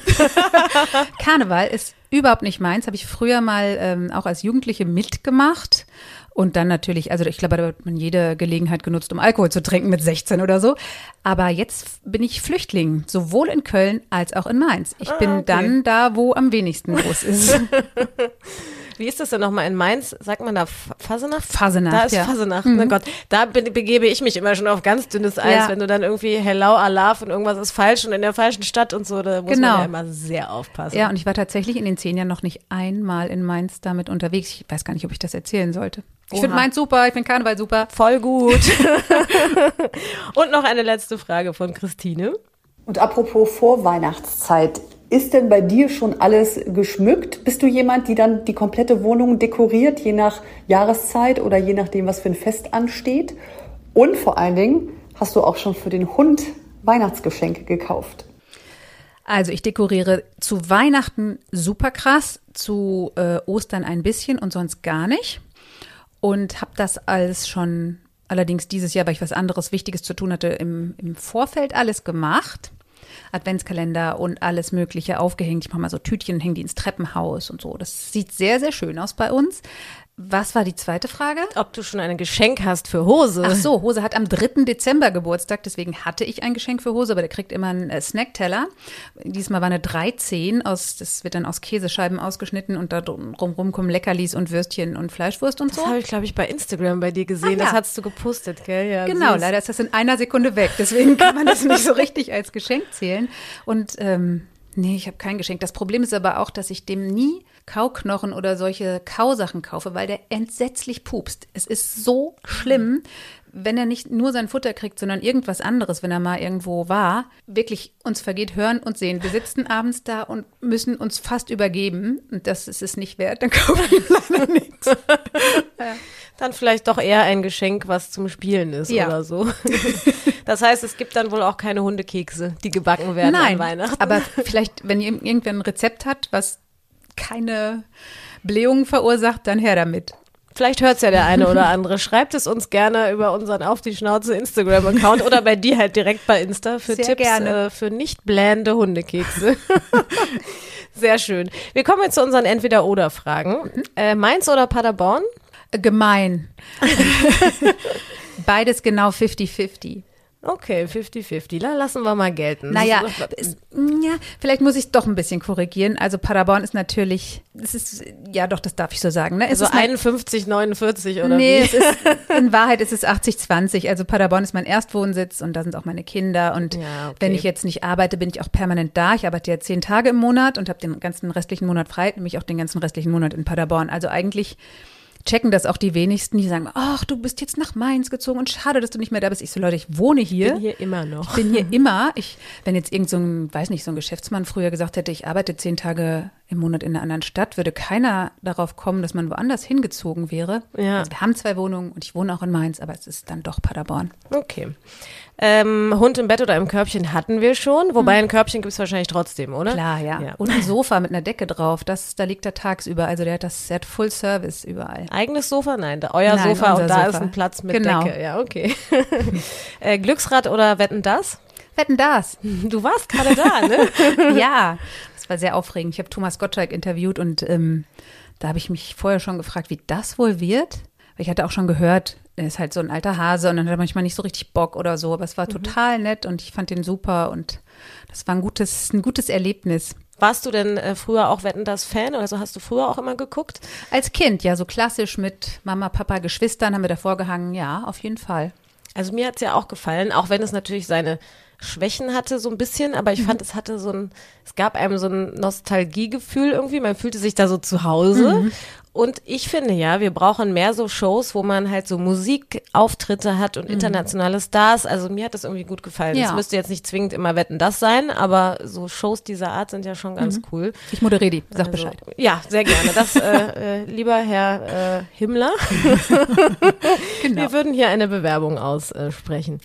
Karneval ist überhaupt nicht meins, habe ich früher mal ähm, auch als Jugendliche mitgemacht und dann natürlich, also ich glaube, da hat man jede Gelegenheit genutzt, um Alkohol zu trinken mit 16 oder so. Aber jetzt bin ich Flüchtling, sowohl in Köln als auch in Mainz. Ich bin dann da, wo am wenigsten los ist. Wie ist das denn nochmal in Mainz? Sagt man da Fasenacht? Fasenacht, Da ist ja. Mhm. Fasenacht, ne Gott. Da bin, begebe ich mich immer schon auf ganz dünnes Eis, Ja. wenn du dann irgendwie Hello, Alaf und irgendwas ist falsch und in der falschen Stadt und so, da muss Genau. man ja immer sehr aufpassen. Ja, und ich war tatsächlich in den zehn Jahren noch nicht einmal in Mainz damit unterwegs. Ich weiß gar nicht, ob ich das erzählen sollte. Ich finde. Mainz super, ich finde Karneval super. Voll gut. und noch eine letzte Frage von Christine. Und apropos Vorweihnachtszeit, ist denn bei dir schon alles geschmückt? Bist du jemand, die dann die komplette Wohnung dekoriert, je nach Jahreszeit oder je nachdem, was für ein Fest ansteht? Und vor allen Dingen, hast du auch schon für den Hund Weihnachtsgeschenke gekauft? Also ich dekoriere zu Weihnachten super krass, zu äh, Ostern ein bisschen und sonst gar nicht. Und habe das alles schon, allerdings dieses Jahr, weil ich was anderes Wichtiges zu tun hatte, im, im Vorfeld alles gemacht. Adventskalender und alles Mögliche aufgehängt. Ich mache mal so Tütchen, hänge die ins Treppenhaus und so. Das sieht sehr, sehr schön aus bei uns. Was war die zweite Frage? Ob du schon ein Geschenk hast für Hose. Ach so, Hose hat am 3. Dezember Geburtstag, deswegen hatte ich ein Geschenk für Hose, aber der kriegt immer einen äh, Snackteller. Diesmal war eine 13 aus, das wird dann aus Käsescheiben ausgeschnitten und da drumrum kommen Leckerlis und Würstchen und Fleischwurst und so. Das habe ich, glaube ich, bei Instagram bei dir gesehen. Ah, ja. Das hast du gepostet, gell? Ja, Genau, süß. leider ist das in einer Sekunde weg. Deswegen kann man das nicht so richtig als Geschenk zählen. Und ähm, nee, ich habe kein Geschenk. Das Problem ist aber auch, dass ich dem nie Kauknochen oder solche Kausachen kaufe, weil der entsetzlich pupst. Es ist so schlimm, wenn er nicht nur sein Futter kriegt, sondern irgendwas anderes, wenn er mal irgendwo war. Wirklich, uns vergeht Hören und Sehen. Wir sitzen abends da und müssen uns fast übergeben. Und das ist es nicht wert. Dann kaufe ich leider nichts. Dann vielleicht doch eher ein Geschenk, was zum Spielen ist Ja. oder so. Das heißt, es gibt dann wohl auch keine Hundekekse, die gebacken werden Nein, an Weihnachten. aber vielleicht, wenn ir- irgendwer ein Rezept hat, was keine Blähungen verursacht, dann her damit. Vielleicht hört es ja der eine oder andere. Schreibt es uns gerne über unseren Auf die Schnauze Instagram-Account oder bei dir halt direkt bei Insta für Sehr Tipps gerne. Äh, für nicht blähende Hundekekse. Sehr schön. Wir kommen jetzt zu unseren Entweder-Oder-Fragen. Mhm. Äh, Mainz oder Paderborn? Gemein. Beides genau 50-50. Okay, 50-50. La- Lassen wir mal gelten. Naja, ist es, ja, vielleicht muss ich es doch ein bisschen korrigieren. Also Paderborn ist natürlich, das ist, ja doch, das darf ich so sagen. Ne? Es also ist mein- 51, 49 oder nee, wie? es ist, in Wahrheit ist es 80-20. Also Paderborn ist mein Erstwohnsitz und da sind auch meine Kinder. Und Ja, okay. wenn ich jetzt nicht arbeite, bin ich auch permanent da. Ich arbeite ja zehn Tage im Monat und habe den ganzen restlichen Monat frei, nämlich auch den ganzen restlichen Monat in Paderborn. Also eigentlich checken das auch die wenigsten, die sagen, ach, du bist jetzt nach Mainz gezogen und schade, dass du nicht mehr da bist. Ich so, Leute, ich wohne hier. bin hier immer noch. Ich bin hier immer. Ich, wenn jetzt irgend so ein, weiß nicht, so ein Geschäftsmann früher gesagt hätte, ich arbeite zehn Tage im Monat in einer anderen Stadt, würde keiner darauf kommen, dass man woanders hingezogen wäre. Ja. Also wir haben zwei Wohnungen und ich wohne auch in Mainz, aber es ist dann doch Paderborn. Okay. Ähm, Hund im Bett oder im Körbchen hatten wir schon, wobei ein Körbchen gibt es wahrscheinlich trotzdem, oder? Hm. Klar, ja. Ja. Und ein Sofa mit einer Decke drauf, das, da liegt er tagsüber. Also der hat das, der hat Full Service überall. Eigenes Sofa? Nein, da, euer Nein, Sofa und da Sofa. ist ein Platz mit Genau. Decke. Ja, okay. äh, Glücksrad oder Wetten das? Wetten das? Du warst gerade da, ne? ja, das war sehr aufregend. Ich habe Thomas Gottschalk interviewt und ähm, da habe ich mich vorher schon gefragt, wie das wohl wird. Ich hatte auch schon gehört, er ist halt so ein alter Hase und dann hat er manchmal nicht so richtig Bock oder so. Aber es war total nett und ich fand den super und das war ein gutes, ein gutes Erlebnis. Warst du denn äh, früher auch Wetten das Fan oder so? Hast du früher auch immer geguckt? Als Kind, ja, so klassisch mit Mama, Papa, Geschwistern haben wir davor gehangen. Ja, auf jeden Fall. Also mir hat's ja auch gefallen, auch wenn es natürlich seine Schwächen hatte so ein bisschen, aber ich fand, es hatte so ein, es gab einem so ein Nostalgiegefühl irgendwie, man fühlte sich da so zu Hause. Und ich finde ja, wir brauchen mehr so Shows, wo man halt so Musikauftritte hat und internationale Stars. Also mir hat das irgendwie gut gefallen. Es Ja. müsste jetzt nicht zwingend immer Wetten das sein, aber so Shows dieser Art sind ja schon ganz cool. Ich moderiere die, sag Also, Bescheid. Ja, sehr gerne. Das, äh, äh, lieber Herr äh, Himmler. Genau. Wir würden hier eine Bewerbung aussprechen.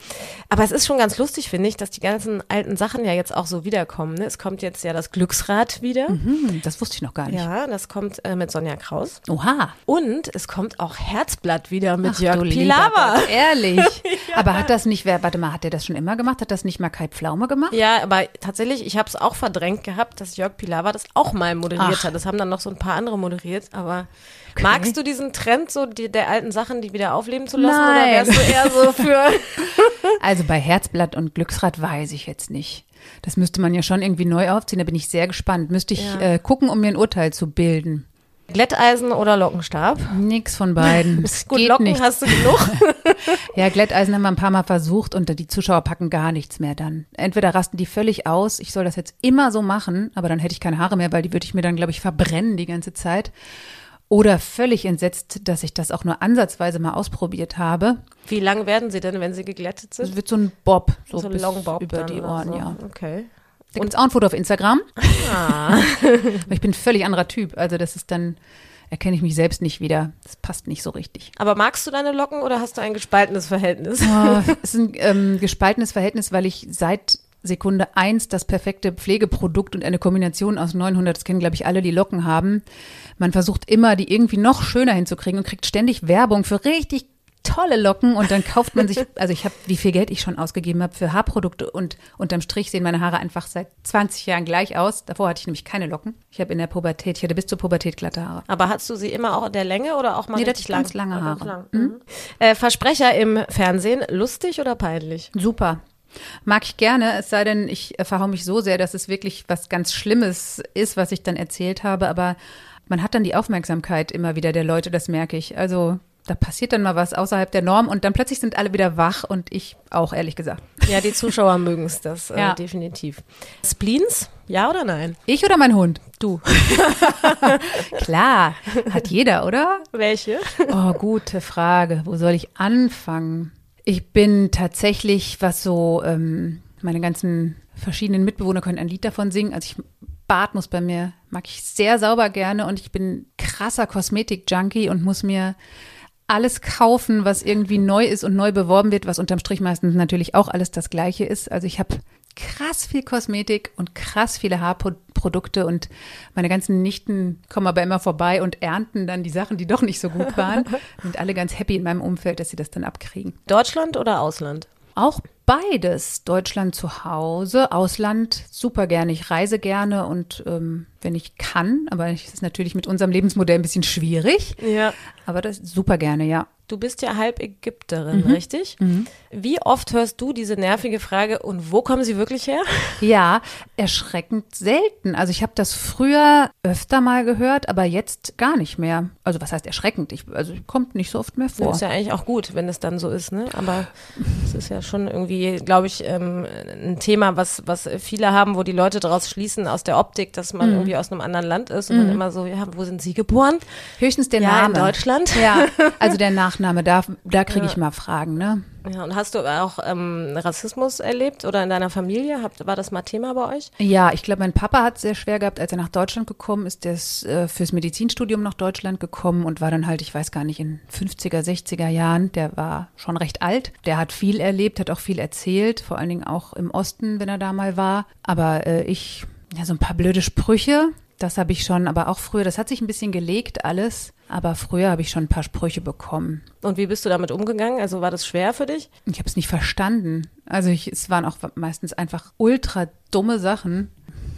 Aber es ist schon ganz lustig, finde ich, dass die ganzen alten Sachen ja jetzt auch so wiederkommen. Ne? Es kommt jetzt ja das Glücksrad wieder. Hm, das wusste ich noch gar nicht. Ja, das kommt äh, mit Sonja Kraus. Oha. Und es kommt auch Herzblatt wieder mit Ach, Jörg Pilawa. Gott, ehrlich. Aber hat das nicht, wer, warte mal, hat der das schon immer gemacht? Hat das nicht mal Kai Pflaume gemacht? Ja, aber tatsächlich, ich habe es auch verdrängt gehabt, dass Jörg Pilawa das auch mal moderiert Ach. hat. Das haben dann noch so ein paar andere moderiert. Aber magst du diesen Trend so die, der alten Sachen, die wieder aufleben zu lassen? Oder Nein. wärst du eher so für Also bei Herzblatt und Glücksrad weiß ich jetzt nicht. Das müsste man ja schon irgendwie neu aufziehen. Da bin ich sehr gespannt. Müsste ich Ja. äh, gucken, um mir ein Urteil zu bilden. Glätteisen oder Lockenstab? Nix von beiden. Gut, geht Locken nicht. hast du genug. Ja, Glätteisen haben wir ein paar Mal versucht und die Zuschauer packen gar nichts mehr dann. Entweder rasten die völlig aus, ich soll das jetzt immer so machen, aber dann hätte ich keine Haare mehr, weil die würde ich mir dann, glaube ich, verbrennen die ganze Zeit. Oder völlig entsetzt, dass ich das auch nur ansatzweise mal ausprobiert habe. Wie lang werden sie denn, wenn sie geglättet Es sind? wird so ein Bob, so, So ein bis Longbob über die Ohren, so. ja. Okay. Da gibt's auch ein Foto auf Instagram. Ah. Ich bin ein völlig anderer Typ. Also das ist dann, erkenne ich mich selbst nicht wieder. Das passt nicht so richtig. Aber magst du deine Locken oder hast du ein gespaltenes Verhältnis? Oh, es ist ein ähm, gespaltenes Verhältnis, weil ich seit Sekunde eins das perfekte Pflegeprodukt und eine Kombination aus 900, das kennen glaube ich alle, die Locken haben. Man versucht immer, die irgendwie noch schöner hinzukriegen und kriegt ständig Werbung für richtig tolle Locken und dann kauft man sich, also ich habe, wie viel Geld ich schon ausgegeben habe für Haarprodukte und unterm Strich sehen meine Haare einfach seit 20 Jahren gleich aus. Davor hatte ich nämlich keine Locken. Ich habe in der Pubertät, ich hatte bis zur Pubertät glatte Haare. Aber hast du sie immer auch in der Länge oder auch mal Nee, richtig lang? ganz lange Haare. lang. Mhm. Äh, Versprecher im Fernsehen, lustig oder peinlich? Super. Mag ich gerne, es sei denn, ich verhau mich so sehr, dass es wirklich was ganz Schlimmes ist, was ich dann erzählt habe, aber man hat dann die Aufmerksamkeit immer wieder der Leute, das merke ich. Also da passiert dann mal was außerhalb der Norm und dann plötzlich sind alle wieder wach und ich auch, ehrlich gesagt. Ja, die Zuschauer mögen es, das äh, Ja. definitiv. Spleens, ja oder nein? Ich oder mein Hund? Du. Klar, hat jeder, oder? Welche? Oh, gute Frage. Wo soll ich anfangen? Ich bin tatsächlich, was so, ähm, meine ganzen verschiedenen Mitbewohner können ein Lied davon singen. Also ich, Bart muss bei mir, mag ich sehr sauber gerne und ich bin krasser Kosmetik-Junkie und muss mir alles kaufen, was irgendwie neu ist und neu beworben wird, was unterm Strich meistens natürlich auch alles das Gleiche ist. Also ich habe krass viel Kosmetik und krass viele Haarprodukte und meine ganzen Nichten kommen aber immer vorbei und ernten dann die Sachen, die doch nicht so gut waren. Sind alle ganz happy in meinem Umfeld, dass sie das dann abkriegen. Deutschland oder Ausland? Auch beides. Deutschland zu Hause, Ausland super gerne. Ich reise gerne und ähm, wenn ich kann, aber es ist natürlich mit unserem Lebensmodell ein bisschen schwierig. Ja. Aber das super gerne, ja. Du bist ja halb Ägypterin, richtig? Wie oft hörst du diese nervige Frage und wo kommen sie wirklich her? Ja, erschreckend selten. Also ich habe das früher öfter mal gehört, aber jetzt gar nicht mehr. Also was heißt erschreckend? Ich, also kommt nicht so oft mehr vor. Ist ja eigentlich auch gut, wenn es dann so ist, ne? Aber es ist ja schon irgendwie, glaube ich, ähm, ein Thema, was, was viele haben, wo die Leute daraus schließen aus der Optik, dass man irgendwie aus einem anderen Land ist und dann immer so, ja, wo sind sie geboren? Höchstens der Ja, in Name. Deutschland. Ja, also der Nachname, da, da kriege ich mal Fragen, ne? Ja, und hast du auch ähm, Rassismus erlebt oder in deiner Familie? Habt, war das mal Thema bei euch? Ja, ich glaube, mein Papa hat es sehr schwer gehabt, als er nach Deutschland gekommen ist. Der ist äh, fürs Medizinstudium nach Deutschland gekommen und war dann halt, ich weiß gar nicht, in 50er, 60er Jahren. Der war schon recht alt. Der hat viel erlebt, hat auch viel erzählt, vor allen Dingen auch im Osten, wenn er da mal war. Aber äh, ich, ja, so ein paar blöde Sprüche, das habe ich schon, aber auch früher, das hat sich ein bisschen gelegt alles. Aber früher habe ich schon ein paar Sprüche bekommen. Und wie bist du damit umgegangen? Also war das schwer für dich? Ich habe es nicht verstanden. Also ich, es waren auch meistens einfach ultra dumme Sachen.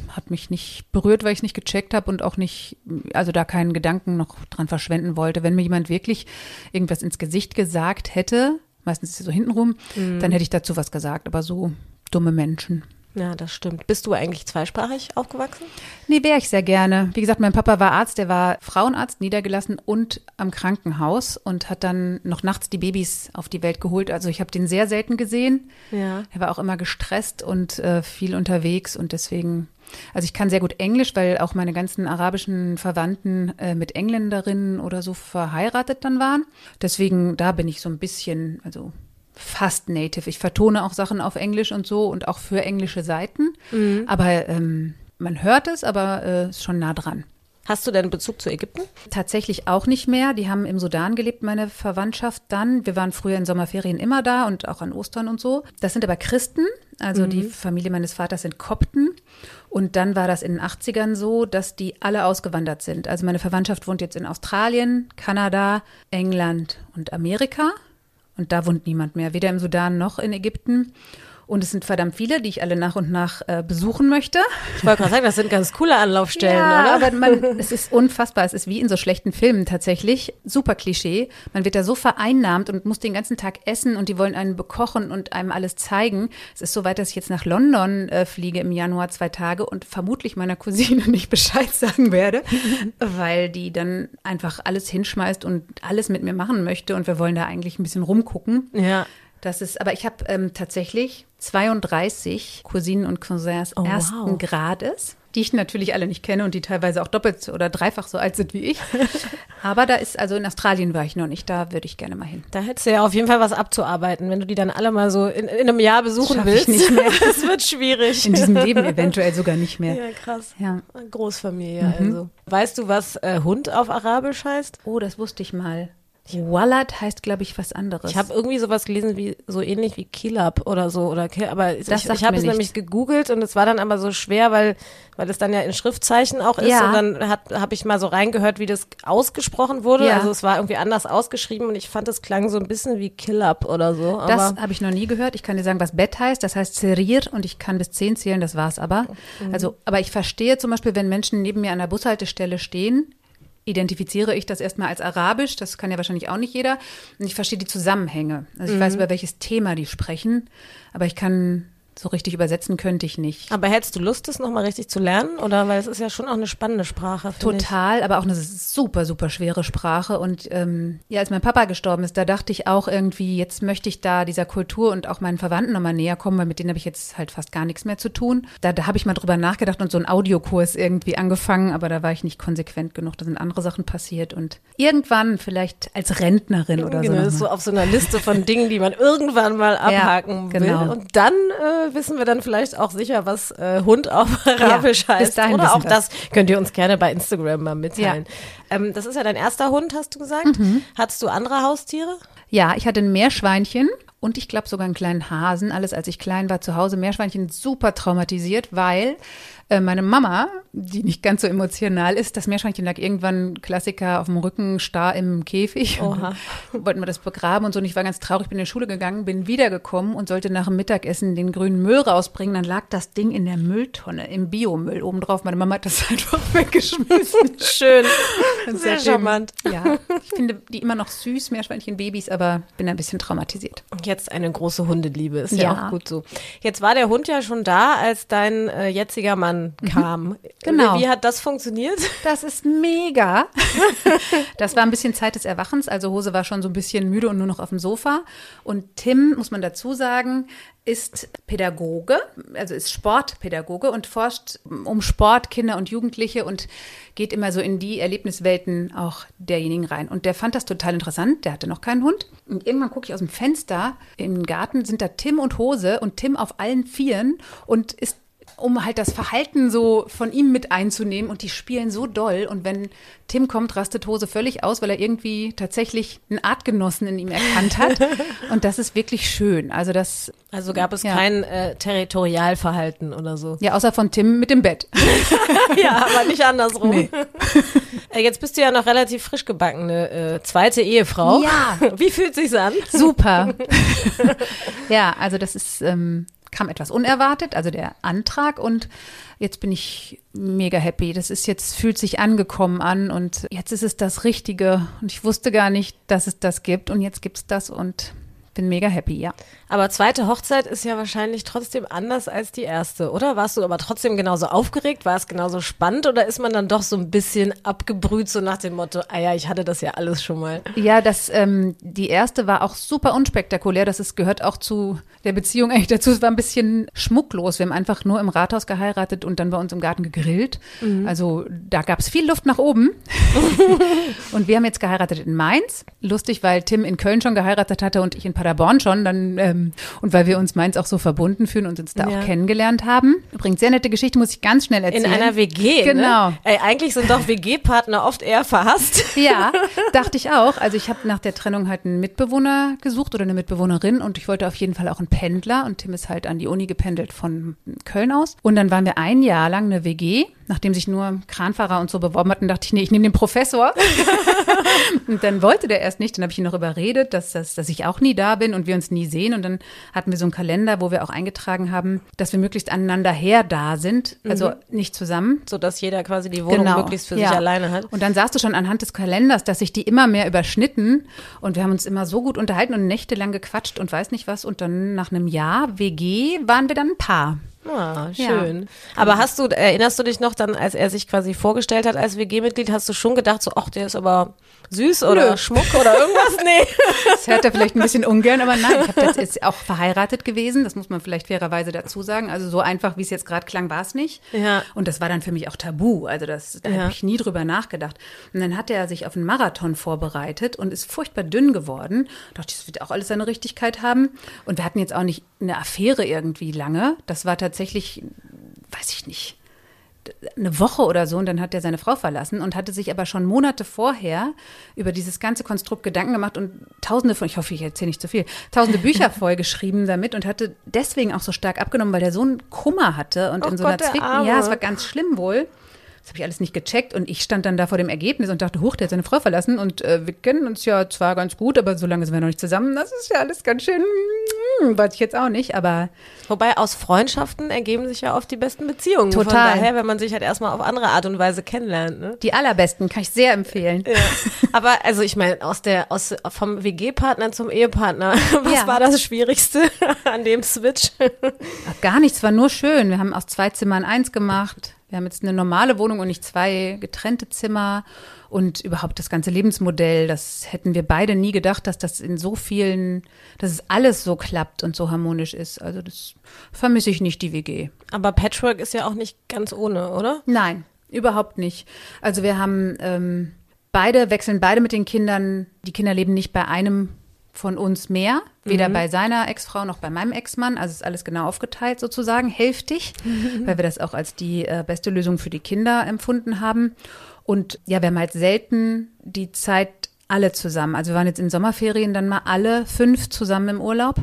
Hat mich nicht berührt, weil ich es nicht gecheckt habe und auch nicht, also da keinen Gedanken noch dran verschwenden wollte. Wenn mir jemand wirklich irgendwas ins Gesicht gesagt hätte, meistens ist es so hintenrum, dann hätte ich dazu was gesagt. Aber so dumme Menschen. Ja, das stimmt. Bist du eigentlich zweisprachig aufgewachsen? Nee, wäre ich sehr gerne. Wie gesagt, mein Papa war Arzt, der war Frauenarzt, niedergelassen und am Krankenhaus und hat dann noch nachts die Babys auf die Welt geholt. Also ich habe den sehr selten gesehen. Ja. Er war auch immer gestresst und äh, viel unterwegs und deswegen, also ich kann sehr gut Englisch, weil auch meine ganzen arabischen Verwandten äh, mit Engländerinnen oder so verheiratet dann waren. Deswegen, da bin ich so ein bisschen, also fast native. Ich vertone auch Sachen auf Englisch und so und auch für englische Seiten. Aber ähm, man hört es, aber äh, ist schon nah dran. Hast du denn Bezug zu Ägypten? Tatsächlich auch nicht mehr. Die haben im Sudan gelebt, meine Verwandtschaft dann. Wir waren früher in Sommerferien immer da und auch an Ostern und so. Das sind aber Christen. Also die Familie meines Vaters sind Kopten. Und dann war das in den 80ern so, dass die alle ausgewandert sind. Also meine Verwandtschaft wohnt jetzt in Australien, Kanada, England und Amerika. Und da wohnt niemand mehr, weder im Sudan noch in Ägypten. Und es sind verdammt viele, die ich alle nach und nach äh, besuchen möchte. Ich wollte gerade sagen, das sind ganz coole Anlaufstellen, ja, oder? aber man, es ist unfassbar. Es ist wie in so schlechten Filmen tatsächlich. Super Klischee. Man wird da so vereinnahmt und muss den ganzen Tag essen und die wollen einen bekochen und einem alles zeigen. Es ist so weit, dass ich jetzt nach London äh, fliege im Januar zwei Tage und vermutlich meiner Cousine nicht Bescheid sagen werde, weil die dann einfach alles hinschmeißt und alles mit mir machen möchte und wir wollen da eigentlich ein bisschen rumgucken. ja. Das ist, aber ich habe ähm, tatsächlich 32 Cousinen und Cousins Oh, ersten wow. Grades, die ich natürlich alle nicht kenne und die teilweise auch doppelt oder dreifach so alt sind wie ich. aber da ist, also in Australien war ich noch nicht, da würde ich gerne mal hin. Da hättest du ja auf jeden Fall was abzuarbeiten, wenn du die dann alle mal so in, in einem Jahr besuchen ich willst. nicht mehr. Das wird schwierig. In diesem Leben eventuell sogar nicht mehr. ja, krass. Ja. Großfamilie also. Weißt du, was äh, Hund auf Arabisch heißt? Oh, das wusste ich mal. Wallat heißt, glaube ich, was anderes. Ich habe irgendwie sowas gelesen wie so ähnlich wie Kilab oder so oder aber ich, Das sagt ich habe es nämlich gegoogelt und es war dann aber so schwer, weil weil es dann ja in Schriftzeichen auch ist Ja. und dann hat habe ich mal so reingehört, wie das ausgesprochen wurde. Ja. Also es war irgendwie anders ausgeschrieben und ich fand es klang so ein bisschen wie Kilab oder so. Das habe ich noch nie gehört. Ich kann dir sagen, was Bett heißt. Das heißt Serir und ich kann bis zehn zählen, das war's aber. Mhm. Also, aber ich verstehe zum Beispiel, wenn Menschen neben mir an der Bushaltestelle stehen, identifiziere ich das erstmal als Arabisch. Das kann ja wahrscheinlich auch nicht jeder. Und ich verstehe die Zusammenhänge. Also ich Mhm. weiß, über welches Thema die sprechen, aber ich kann so richtig übersetzen könnte ich nicht. aber hättest du Lust, das nochmal richtig zu lernen? Oder weil es ist ja schon auch eine spannende Sprache. finde ich. Total, aber auch eine super, super schwere Sprache. Und ähm, ja, als mein Papa gestorben ist, da dachte ich auch irgendwie, jetzt möchte ich da dieser Kultur und auch meinen Verwandten nochmal näher kommen, weil mit denen habe ich jetzt halt fast gar nichts mehr zu tun. Da, da habe ich mal drüber nachgedacht und so einen Audiokurs irgendwie angefangen, aber da war ich nicht konsequent genug. Da sind andere Sachen passiert und irgendwann vielleicht als Rentnerin oder Genau, so. noch so auf so einer Liste von Dingen, die man irgendwann mal abhaken genau. will. Und dann äh, wissen wir dann vielleicht auch sicher, was äh, Hund auf Arabisch bis heißt. Oder auch wir's. das könnt ihr uns gerne bei Instagram mal mitteilen. Ähm, das ist ja dein erster Hund, hast du gesagt. Mhm. Hattest du andere Haustiere? Ja, ich hatte ein Meerschweinchen und ich glaube sogar einen kleinen Hasen. Alles, als ich klein war zu Hause. Meerschweinchen super traumatisiert, weil äh, meine Mama, die nicht ganz so emotional ist, das Meerschweinchen lag irgendwann Klassiker auf dem Rücken, starr im Käfig. Oha. Wollten wir das begraben und so. Und ich war ganz traurig, bin in die Schule gegangen, bin wiedergekommen und sollte nach dem Mittagessen den grünen Müll rausbringen. Dann lag das Ding in der Mülltonne, im Biomüll obendrauf. Meine Mama hat das einfach weggeschmissen. Schön. Und Sehr charmant. Ja, ich finde die immer noch süß, Meerschweinchen-Babys, aber bin ein bisschen traumatisiert. Jetzt eine große Hundeliebe, ist ja. Ja. auch gut so. Jetzt war der Hund ja schon da, als dein äh, jetziger Mann kam. Genau. Wie, wie hat das funktioniert? Das ist mega. Das war ein bisschen Zeit des Erwachens. Also Hose war schon so ein bisschen müde und nur noch auf dem Sofa. Und Tim, muss man dazu sagen, ist Pädagoge, also ist Sportpädagoge und forscht um Sport, Kinder und Jugendliche und geht immer so in die Erlebniswelten auch derjenigen rein. Und der fand das total interessant. Der hatte noch keinen Hund. Und irgendwann gucke ich aus dem Fenster im Garten, sind da Tim und Hose und Tim auf allen Vieren und ist um halt das Verhalten so von ihm mit einzunehmen und die spielen so doll und wenn Tim kommt, rastet Hose völlig aus, weil er irgendwie tatsächlich einen Artgenossen in ihm erkannt hat und das ist wirklich schön. Also das, Also gab es Ja. kein äh, Territorialverhalten oder so. ja, außer von Tim mit dem Bett. Ja, aber nicht andersrum. Nee. Äh, Jetzt bist du ja noch relativ frisch gebackene äh, zweite Ehefrau. Ja. Wie fühlt sich's an? Super. ja, also das ist, ähm, kam etwas unerwartet, also der Antrag und jetzt bin ich mega happy. Das ist jetzt, fühlt sich angekommen an und jetzt ist es das Richtige und ich wusste gar nicht, dass es das gibt und jetzt gibt's das und bin mega happy, ja. Aber zweite Hochzeit ist ja wahrscheinlich trotzdem anders als die erste, oder? Warst du aber trotzdem genauso aufgeregt? War es genauso spannend oder ist man dann doch so ein bisschen abgebrüht, so nach dem Motto, ah ja, ich hatte das ja alles schon mal. Ja, das, ähm, die erste war auch super unspektakulär. Das ist, gehört auch zu der Beziehung eigentlich dazu. Es war ein bisschen schmucklos. Wir haben einfach nur im Rathaus geheiratet und dann bei uns im Garten gegrillt. Also da gab es viel Luft nach oben. und wir haben jetzt geheiratet in Mainz. Lustig, weil Tim in Köln schon geheiratet hatte und ich in Paderborn schon. Dann, ähm, und weil wir uns Mainz auch so verbunden fühlen und uns da Ja. auch kennengelernt haben. Übrigens, sehr nette Geschichte, muss ich ganz schnell In erzählen. einer WG, Genau. ne? Ey, eigentlich sind doch WG-Partner oft eher verhasst. Ja, dachte ich auch. Also ich habe nach der Trennung halt einen Mitbewohner gesucht oder eine Mitbewohnerin und ich wollte auf jeden Fall auch einen Pendler und Tim ist halt an die Uni gependelt von Köln aus. Und dann waren wir ein Jahr lang eine WG, nachdem sich nur Kranfahrer und so beworben hatten, dachte ich, nee, ich nehme den Professor. und dann wollte der erst nicht, dann habe ich ihn noch überredet, dass, dass, dass ich auch nie da bin und wir uns nie sehen. Und dann hatten wir so einen Kalender, wo wir auch eingetragen haben, dass wir möglichst aneinander her da sind, also nicht zusammen. So dass jeder quasi die Wohnung möglichst für ja. sich alleine hat. Und dann sahst du schon anhand des Kalenders, dass sich die immer mehr überschnitten und wir haben uns immer so gut unterhalten und nächtelang gequatscht und weiß nicht was und dann nach einem Jahr WG waren wir dann ein Paar. Ah, Ja. schön. Aber hast du, erinnerst du dich noch dann, als er sich quasi vorgestellt hat als WG-Mitglied, hast du schon gedacht, so, ach, der ist aber süß oder Nö. Schmuck oder irgendwas? Nee. Das hört er vielleicht ein bisschen ungern, aber nein, ich habe jetzt ist auch verheiratet gewesen, das muss man vielleicht fairerweise dazu sagen. Also so einfach, wie es jetzt gerade klang, war es nicht. Ja. Und das war dann für mich auch tabu. Also das, da Ja. habe ich nie drüber nachgedacht. Und dann hat er sich auf einen Marathon vorbereitet und ist furchtbar dünn geworden. Da dachte ich, das wird auch alles seine Richtigkeit haben. Und wir hatten jetzt auch nicht eine Affäre irgendwie lange. Das war tatsächlich, weiß ich nicht, eine Woche oder so und dann hat er seine Frau verlassen und hatte sich aber schon Monate vorher über dieses ganze Konstrukt Gedanken gemacht und tausende von, ich hoffe, ich erzähle nicht zu viel, tausende Bücher vollgeschrieben damit und hatte deswegen auch so stark abgenommen, weil der so einen Kummer hatte und Oh in so einer der Zwick, Arme. ja, es war ganz schlimm wohl. Das habe ich alles nicht gecheckt und ich stand dann da vor dem Ergebnis und dachte, huch, der hat seine Frau verlassen und äh, wir kennen uns ja zwar ganz gut, aber so lange sind wir noch nicht zusammen. Das ist ja alles ganz schön, hm, weiß ich jetzt auch nicht, aber Wobei aus Freundschaften ergeben sich ja oft die besten Beziehungen. Von Total. daher, wenn man sich halt erstmal auf andere Art und Weise kennenlernt. Ne? die allerbesten kann ich sehr empfehlen. Ja. Aber also ich meine, aus der, aus, vom WG-Partner zum Ehepartner, was Ja. war das Schwierigste an dem Switch? Ach, gar nichts, war nur schön. Wir haben aus zwei Zimmern eins gemacht. Wir haben jetzt eine normale Wohnung und nicht zwei getrennte Zimmer. Und überhaupt das ganze Lebensmodell, das hätten wir beide nie gedacht, dass das in so vielen, dass es alles so klappt und so harmonisch ist. Also das vermisse ich nicht, die WG. Aber Patchwork ist ja auch nicht ganz ohne, oder? Nein, überhaupt nicht. Also wir haben ähm, beide, wechseln beide mit den Kindern. Die Kinder leben nicht bei einem von uns mehr, weder bei seiner Ex-Frau noch bei meinem Ex-Mann. Also ist alles genau aufgeteilt sozusagen, hälftig, weil wir das auch als die äh, beste Lösung für die Kinder empfunden haben. Und ja, wir haben halt selten die Zeit alle zusammen. Also wir waren jetzt in Sommerferien dann mal alle fünf zusammen im Urlaub.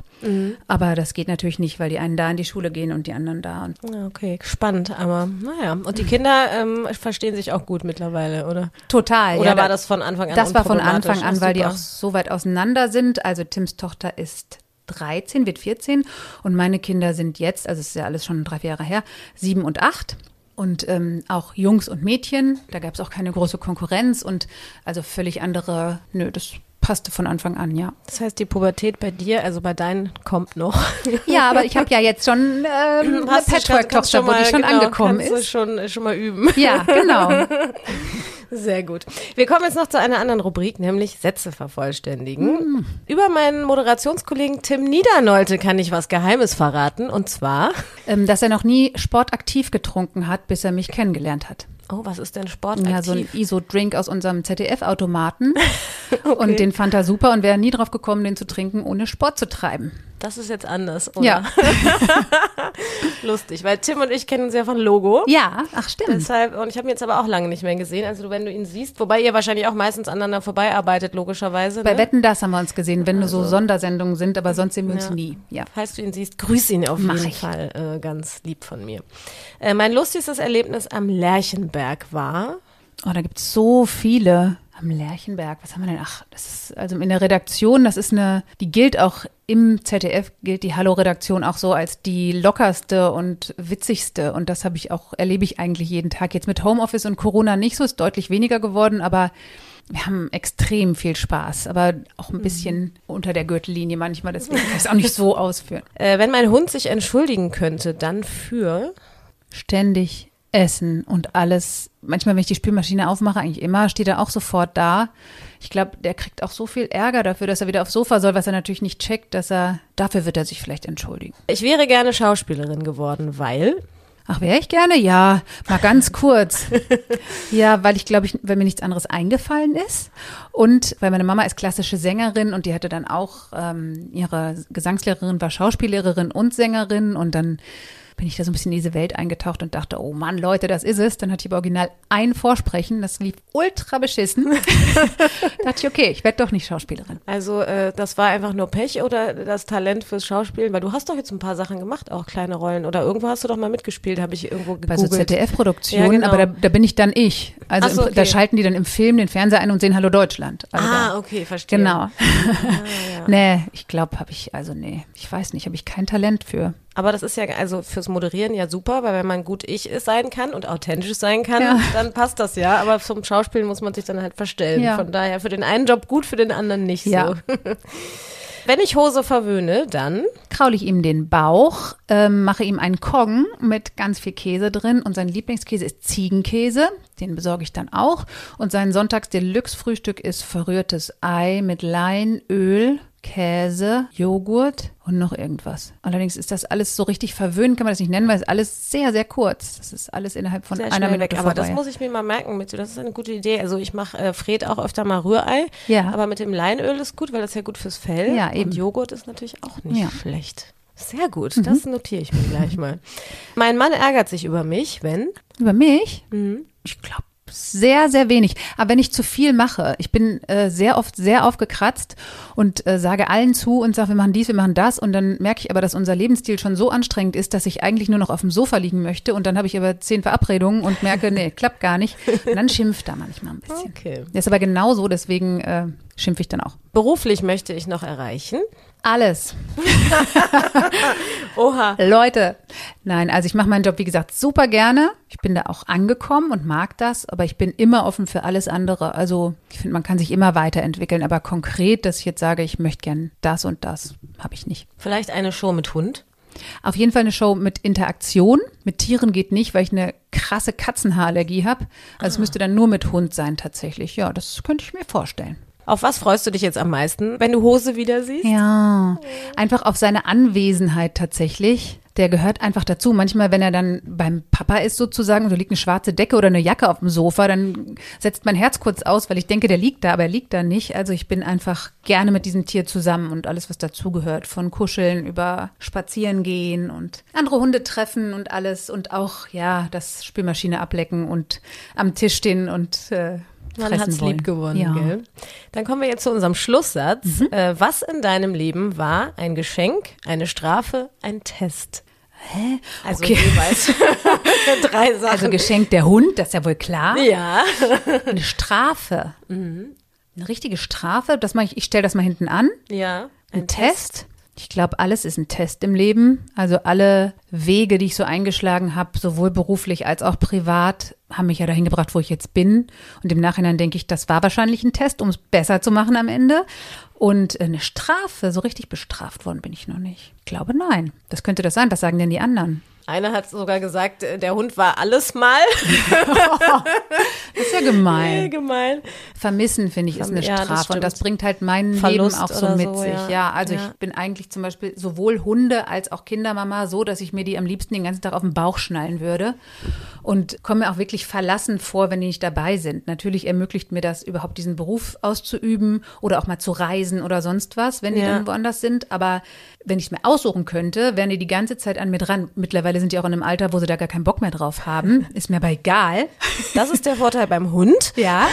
Aber das geht natürlich nicht, weil die einen da in die Schule gehen und die anderen da. Okay, spannend, aber naja. Und die Kinder ähm, verstehen sich auch gut mittlerweile, oder? total. Oder ja, war da- das von Anfang an Das war von? Anfang an, weil die auch so weit auseinander sind. Also Tims Tochter ist 13, wird 14 und meine Kinder sind jetzt, also es ist ja alles schon drei, vier Jahre her, sieben und acht. Und ähm, auch Jungs und Mädchen, da gab es auch keine große Konkurrenz und also völlig andere, nö, das passte von Anfang an, ja. Das heißt, die Pubertät bei dir, also bei deinen, kommt noch. Ja, aber ich habe ja jetzt schon ähm, eine Patchwork-Tochter, wo die schon genau, angekommen ist. schon, schon mal üben. Ja, genau. Sehr gut. Wir kommen jetzt noch zu einer anderen Rubrik, nämlich Sätze vervollständigen. Über meinen Moderationskollegen Tim Niedernolte kann ich was Geheimes verraten. Und zwar, ähm, dass er noch nie sportaktiv getrunken hat, bis er mich kennengelernt hat. oh, was ist denn sportaktiv? Ja, so ein ISO-Drink aus unserem ZDF-Automaten. Und den fand er super und wäre nie drauf gekommen, den zu trinken, ohne Sport zu treiben. Das ist jetzt anders, oder? Ja. Lustig, weil Tim und ich kennen uns ja von Logo. Ja, ach stimmt. Deshalb, und ich habe ihn jetzt aber auch lange nicht mehr gesehen. Also wenn du ihn siehst, wobei ihr wahrscheinlich auch meistens aneinander vorbeiarbeitet, logischerweise. Bei ne? Wetten, das haben wir uns gesehen, wenn nur so Sondersendungen sind, aber sonst sehen wir uns Ja. nie. Ja. Falls du ihn siehst, grüß ihn auf Mach jeden ich. Fall äh, ganz lieb von mir. Äh, mein lustigstes Erlebnis am Lerchenberg war, Oh, da gibt's so viele. Am Lerchenberg, was haben wir denn? Ach, das ist also in der Redaktion, das ist eine, die gilt auch im ZDF, gilt die Hallo-Redaktion auch so als die lockerste und witzigste. Und das habe ich auch, erlebe ich eigentlich jeden Tag. Jetzt mit Homeoffice und Corona nicht so, ist deutlich weniger geworden, aber wir haben extrem viel Spaß, aber auch ein bisschen unter der Gürtellinie manchmal, deswegen kann ich es auch nicht so ausführen. äh, wenn mein Hund sich entschuldigen könnte, dann für. ständig essen und alles. Manchmal, wenn ich die Spülmaschine aufmache, eigentlich immer, steht er auch sofort da. Ich glaube, der kriegt auch so viel Ärger dafür, dass er wieder aufs Sofa soll, was er natürlich nicht checkt, dass er, dafür wird er sich vielleicht entschuldigen. Ich wäre gerne Schauspielerin geworden, weil. Ach, wäre ich gerne? Ja, mal ganz kurz. ja, weil ich glaube, ich, weil mir nichts anderes eingefallen ist. Und weil meine Mama ist klassische Sängerin und die hatte dann auch, ähm, ihre Gesangslehrerin war Schauspiellehrerin und Sängerin und dann bin ich da so ein bisschen in diese Welt eingetaucht und dachte, oh Mann, Leute, das ist es. Dann hatte ich aber original ein Vorsprechen, das lief ultra beschissen. dachte ich, okay, ich werde doch nicht Schauspielerin. Also, äh, das war einfach nur Pech oder das Talent fürs Schauspielen? Weil du hast doch jetzt ein paar Sachen gemacht, auch kleine Rollen. Oder irgendwo hast du doch mal mitgespielt, habe ich irgendwo Bei so gegoogelt. ZDF-Produktionen, Ja, genau. aber da, da bin ich dann ich. Also so, im, okay. da schalten die dann im Film den Fernseher ein und sehen Hallo Deutschland. Also da- ah, okay, verstehe. Genau. Nee, ich glaube, habe ich, also nee, ich weiß nicht, habe ich kein Talent für. Aber das ist ja also fürs Moderieren ja super, weil wenn man gut ich ist sein kann und authentisch sein kann, Ja. dann passt das ja. Aber zum Schauspielen muss man sich dann halt verstellen. Ja. Von daher für den einen Job gut, für den anderen nicht Ja. so. Wenn ich Hose verwöhne, dann Kraule ich ihm den Bauch, ähm, mache ihm einen Kong mit ganz viel Käse drin und sein Lieblingskäse ist Ziegenkäse, den besorge ich dann auch. Und sein Sonntags-Deluxe-Frühstück ist verrührtes Ei mit Leinöl, Käse, Joghurt und noch irgendwas. Allerdings ist das alles so richtig verwöhnt, kann man das nicht nennen, weil es alles sehr, sehr kurz. Das ist alles innerhalb von sehr einer Minute weg. Aber das vorbei. muss ich mir mal merken mit. Das ist eine gute Idee. Also ich mache äh, Fred auch öfter mal Rührei. Ja. Aber mit dem Leinöl ist gut, weil das ist ja gut fürs Fell. Ja, eben. Und Joghurt ist natürlich auch nicht Ja. schlecht. Sehr gut, das notiere ich mir gleich mal. Mein Mann ärgert sich über mich, wenn. Über mich? Ich glaube sehr, sehr wenig. Aber wenn ich zu viel mache, ich bin äh, sehr oft sehr aufgekratzt und äh, sage allen zu und sage, wir machen dies, wir machen das. Und dann merke ich aber, dass unser Lebensstil schon so anstrengend ist, dass ich eigentlich nur noch auf dem Sofa liegen möchte. Und dann habe ich aber zehn Verabredungen und merke, nee, klappt gar nicht. Und dann schimpft er manchmal ein bisschen. Okay. Das ist aber genauso, deswegen äh, schimpfe ich dann auch. Beruflich möchte ich noch erreichen. Alles. Oha. Leute, nein, also ich mache meinen Job, wie gesagt, super gerne. Ich bin da auch angekommen und mag das, aber ich bin immer offen für alles andere. Also ich finde, man kann sich immer weiterentwickeln, aber konkret, dass ich jetzt sage, ich möchte gern das und das, habe ich nicht. Vielleicht eine Show mit Hund. Auf jeden Fall eine Show mit Interaktion. Mit Tieren geht nicht, weil ich eine krasse Katzenhaarallergie habe. Also es müsste dann nur mit Hund sein tatsächlich. Ja, das könnte ich mir vorstellen. Auf was freust du dich jetzt am meisten, wenn du Hose wieder siehst? Ja, einfach auf seine Anwesenheit tatsächlich. Der gehört einfach dazu. Manchmal, wenn er dann beim Papa ist sozusagen, da liegt eine schwarze Decke oder eine Jacke auf dem Sofa, dann setzt mein Herz kurz aus, weil ich denke, der liegt da, aber er liegt da nicht. Also ich bin einfach gerne mit diesem Tier zusammen und alles, was dazugehört. Von Kuscheln über Spazieren gehen und andere Hunde treffen und alles. Und auch, ja, das Spülmaschine ablecken und am Tisch stehen und äh, Man hat's wollen. lieb gewonnen, ja. gell? Dann kommen wir jetzt zu unserem Schlusssatz. Äh, was in deinem Leben war ein Geschenk, eine Strafe, ein Test? Hä? Also Okay. jeweils drei Sachen. Also geschenkt der Hund, das ist ja wohl klar. ja. Eine Strafe. Eine richtige Strafe, das mache ich, ich stelle das mal hinten an. Ja. Ein Test. Ich glaube, alles ist ein Test im Leben. Also alle Wege, die ich so eingeschlagen habe, sowohl beruflich als auch privat, haben mich ja dahin gebracht, wo ich jetzt bin. Und im Nachhinein denke ich, das war wahrscheinlich ein Test, um es besser zu machen am Ende. Und eine Strafe, so richtig bestraft worden bin ich noch nicht. Ich glaube, nein. Das könnte das sein. Was sagen denn die anderen? Einer hat sogar gesagt, äh, der Hund war alles mal. Das ist ja gemein. Gemein. Vermissen, finde ich, ist eine Ja, das Strafe. und das bringt halt mein Verlust Leben auch so mit so, sich. ja. Ja, also Ja. ich bin eigentlich zum Beispiel sowohl Hunde als auch Kindermama so, dass ich mir die am liebsten den ganzen Tag auf den Bauch schnallen würde. Und komme mir auch wirklich verlassen vor, wenn die nicht dabei sind. Natürlich ermöglicht mir das, überhaupt diesen Beruf auszuüben oder auch mal zu reisen oder sonst was, wenn die Ja. dann woanders sind. Aber wenn ich es mir aussuchen könnte, wären die die ganze Zeit an mir dran. Mittlerweile sind die auch in einem Alter, wo sie da gar keinen Bock mehr drauf haben. Ist mir aber egal. Das ist der Vorteil beim Hund. Ja,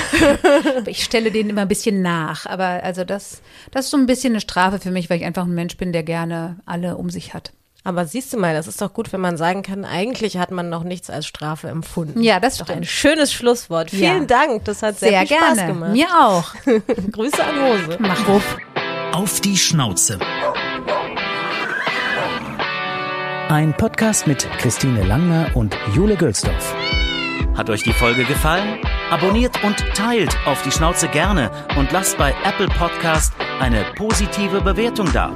ich stelle denen immer ein bisschen nach. Aber also das, das ist so ein bisschen eine Strafe für mich, weil ich einfach ein Mensch bin, der gerne alle um sich hat. Aber siehst du mal, das ist doch gut, wenn man sagen kann, eigentlich hat man noch nichts als Strafe empfunden. Ja, das Doch ein schönes Schlusswort. Ja. Vielen Dank, das hat sehr, Sehr viel Spaß gerne. gemacht. Mir auch. Grüße an Hose. Mach Ruf. Auf die Schnauze. Ein Podcast mit Christine Langner und Jule Gülsdorf. Hat euch die Folge gefallen? Abonniert und teilt auf die Schnauze gerne und lasst bei Apple Podcast eine positive Bewertung da.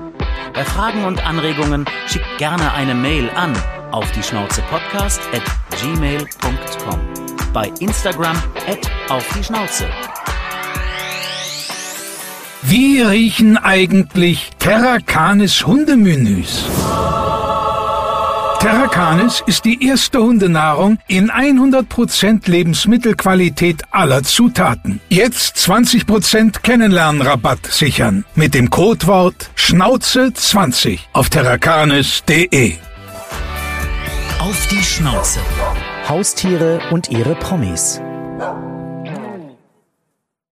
Bei Fragen und Anregungen schickt gerne eine Mail an auf die Schnauze Podcast at gmail.com. Bei Instagram at auf die Schnauze. Wie riechen eigentlich Terracanis Hundemenüs? Terracanis ist die erste Hundenahrung in 100% Lebensmittelqualität aller Zutaten. Jetzt 20% Kennenlernrabatt sichern mit dem Codewort Schnauze20 auf terracanis.de. Auf die Schnauze. Haustiere und ihre Promis.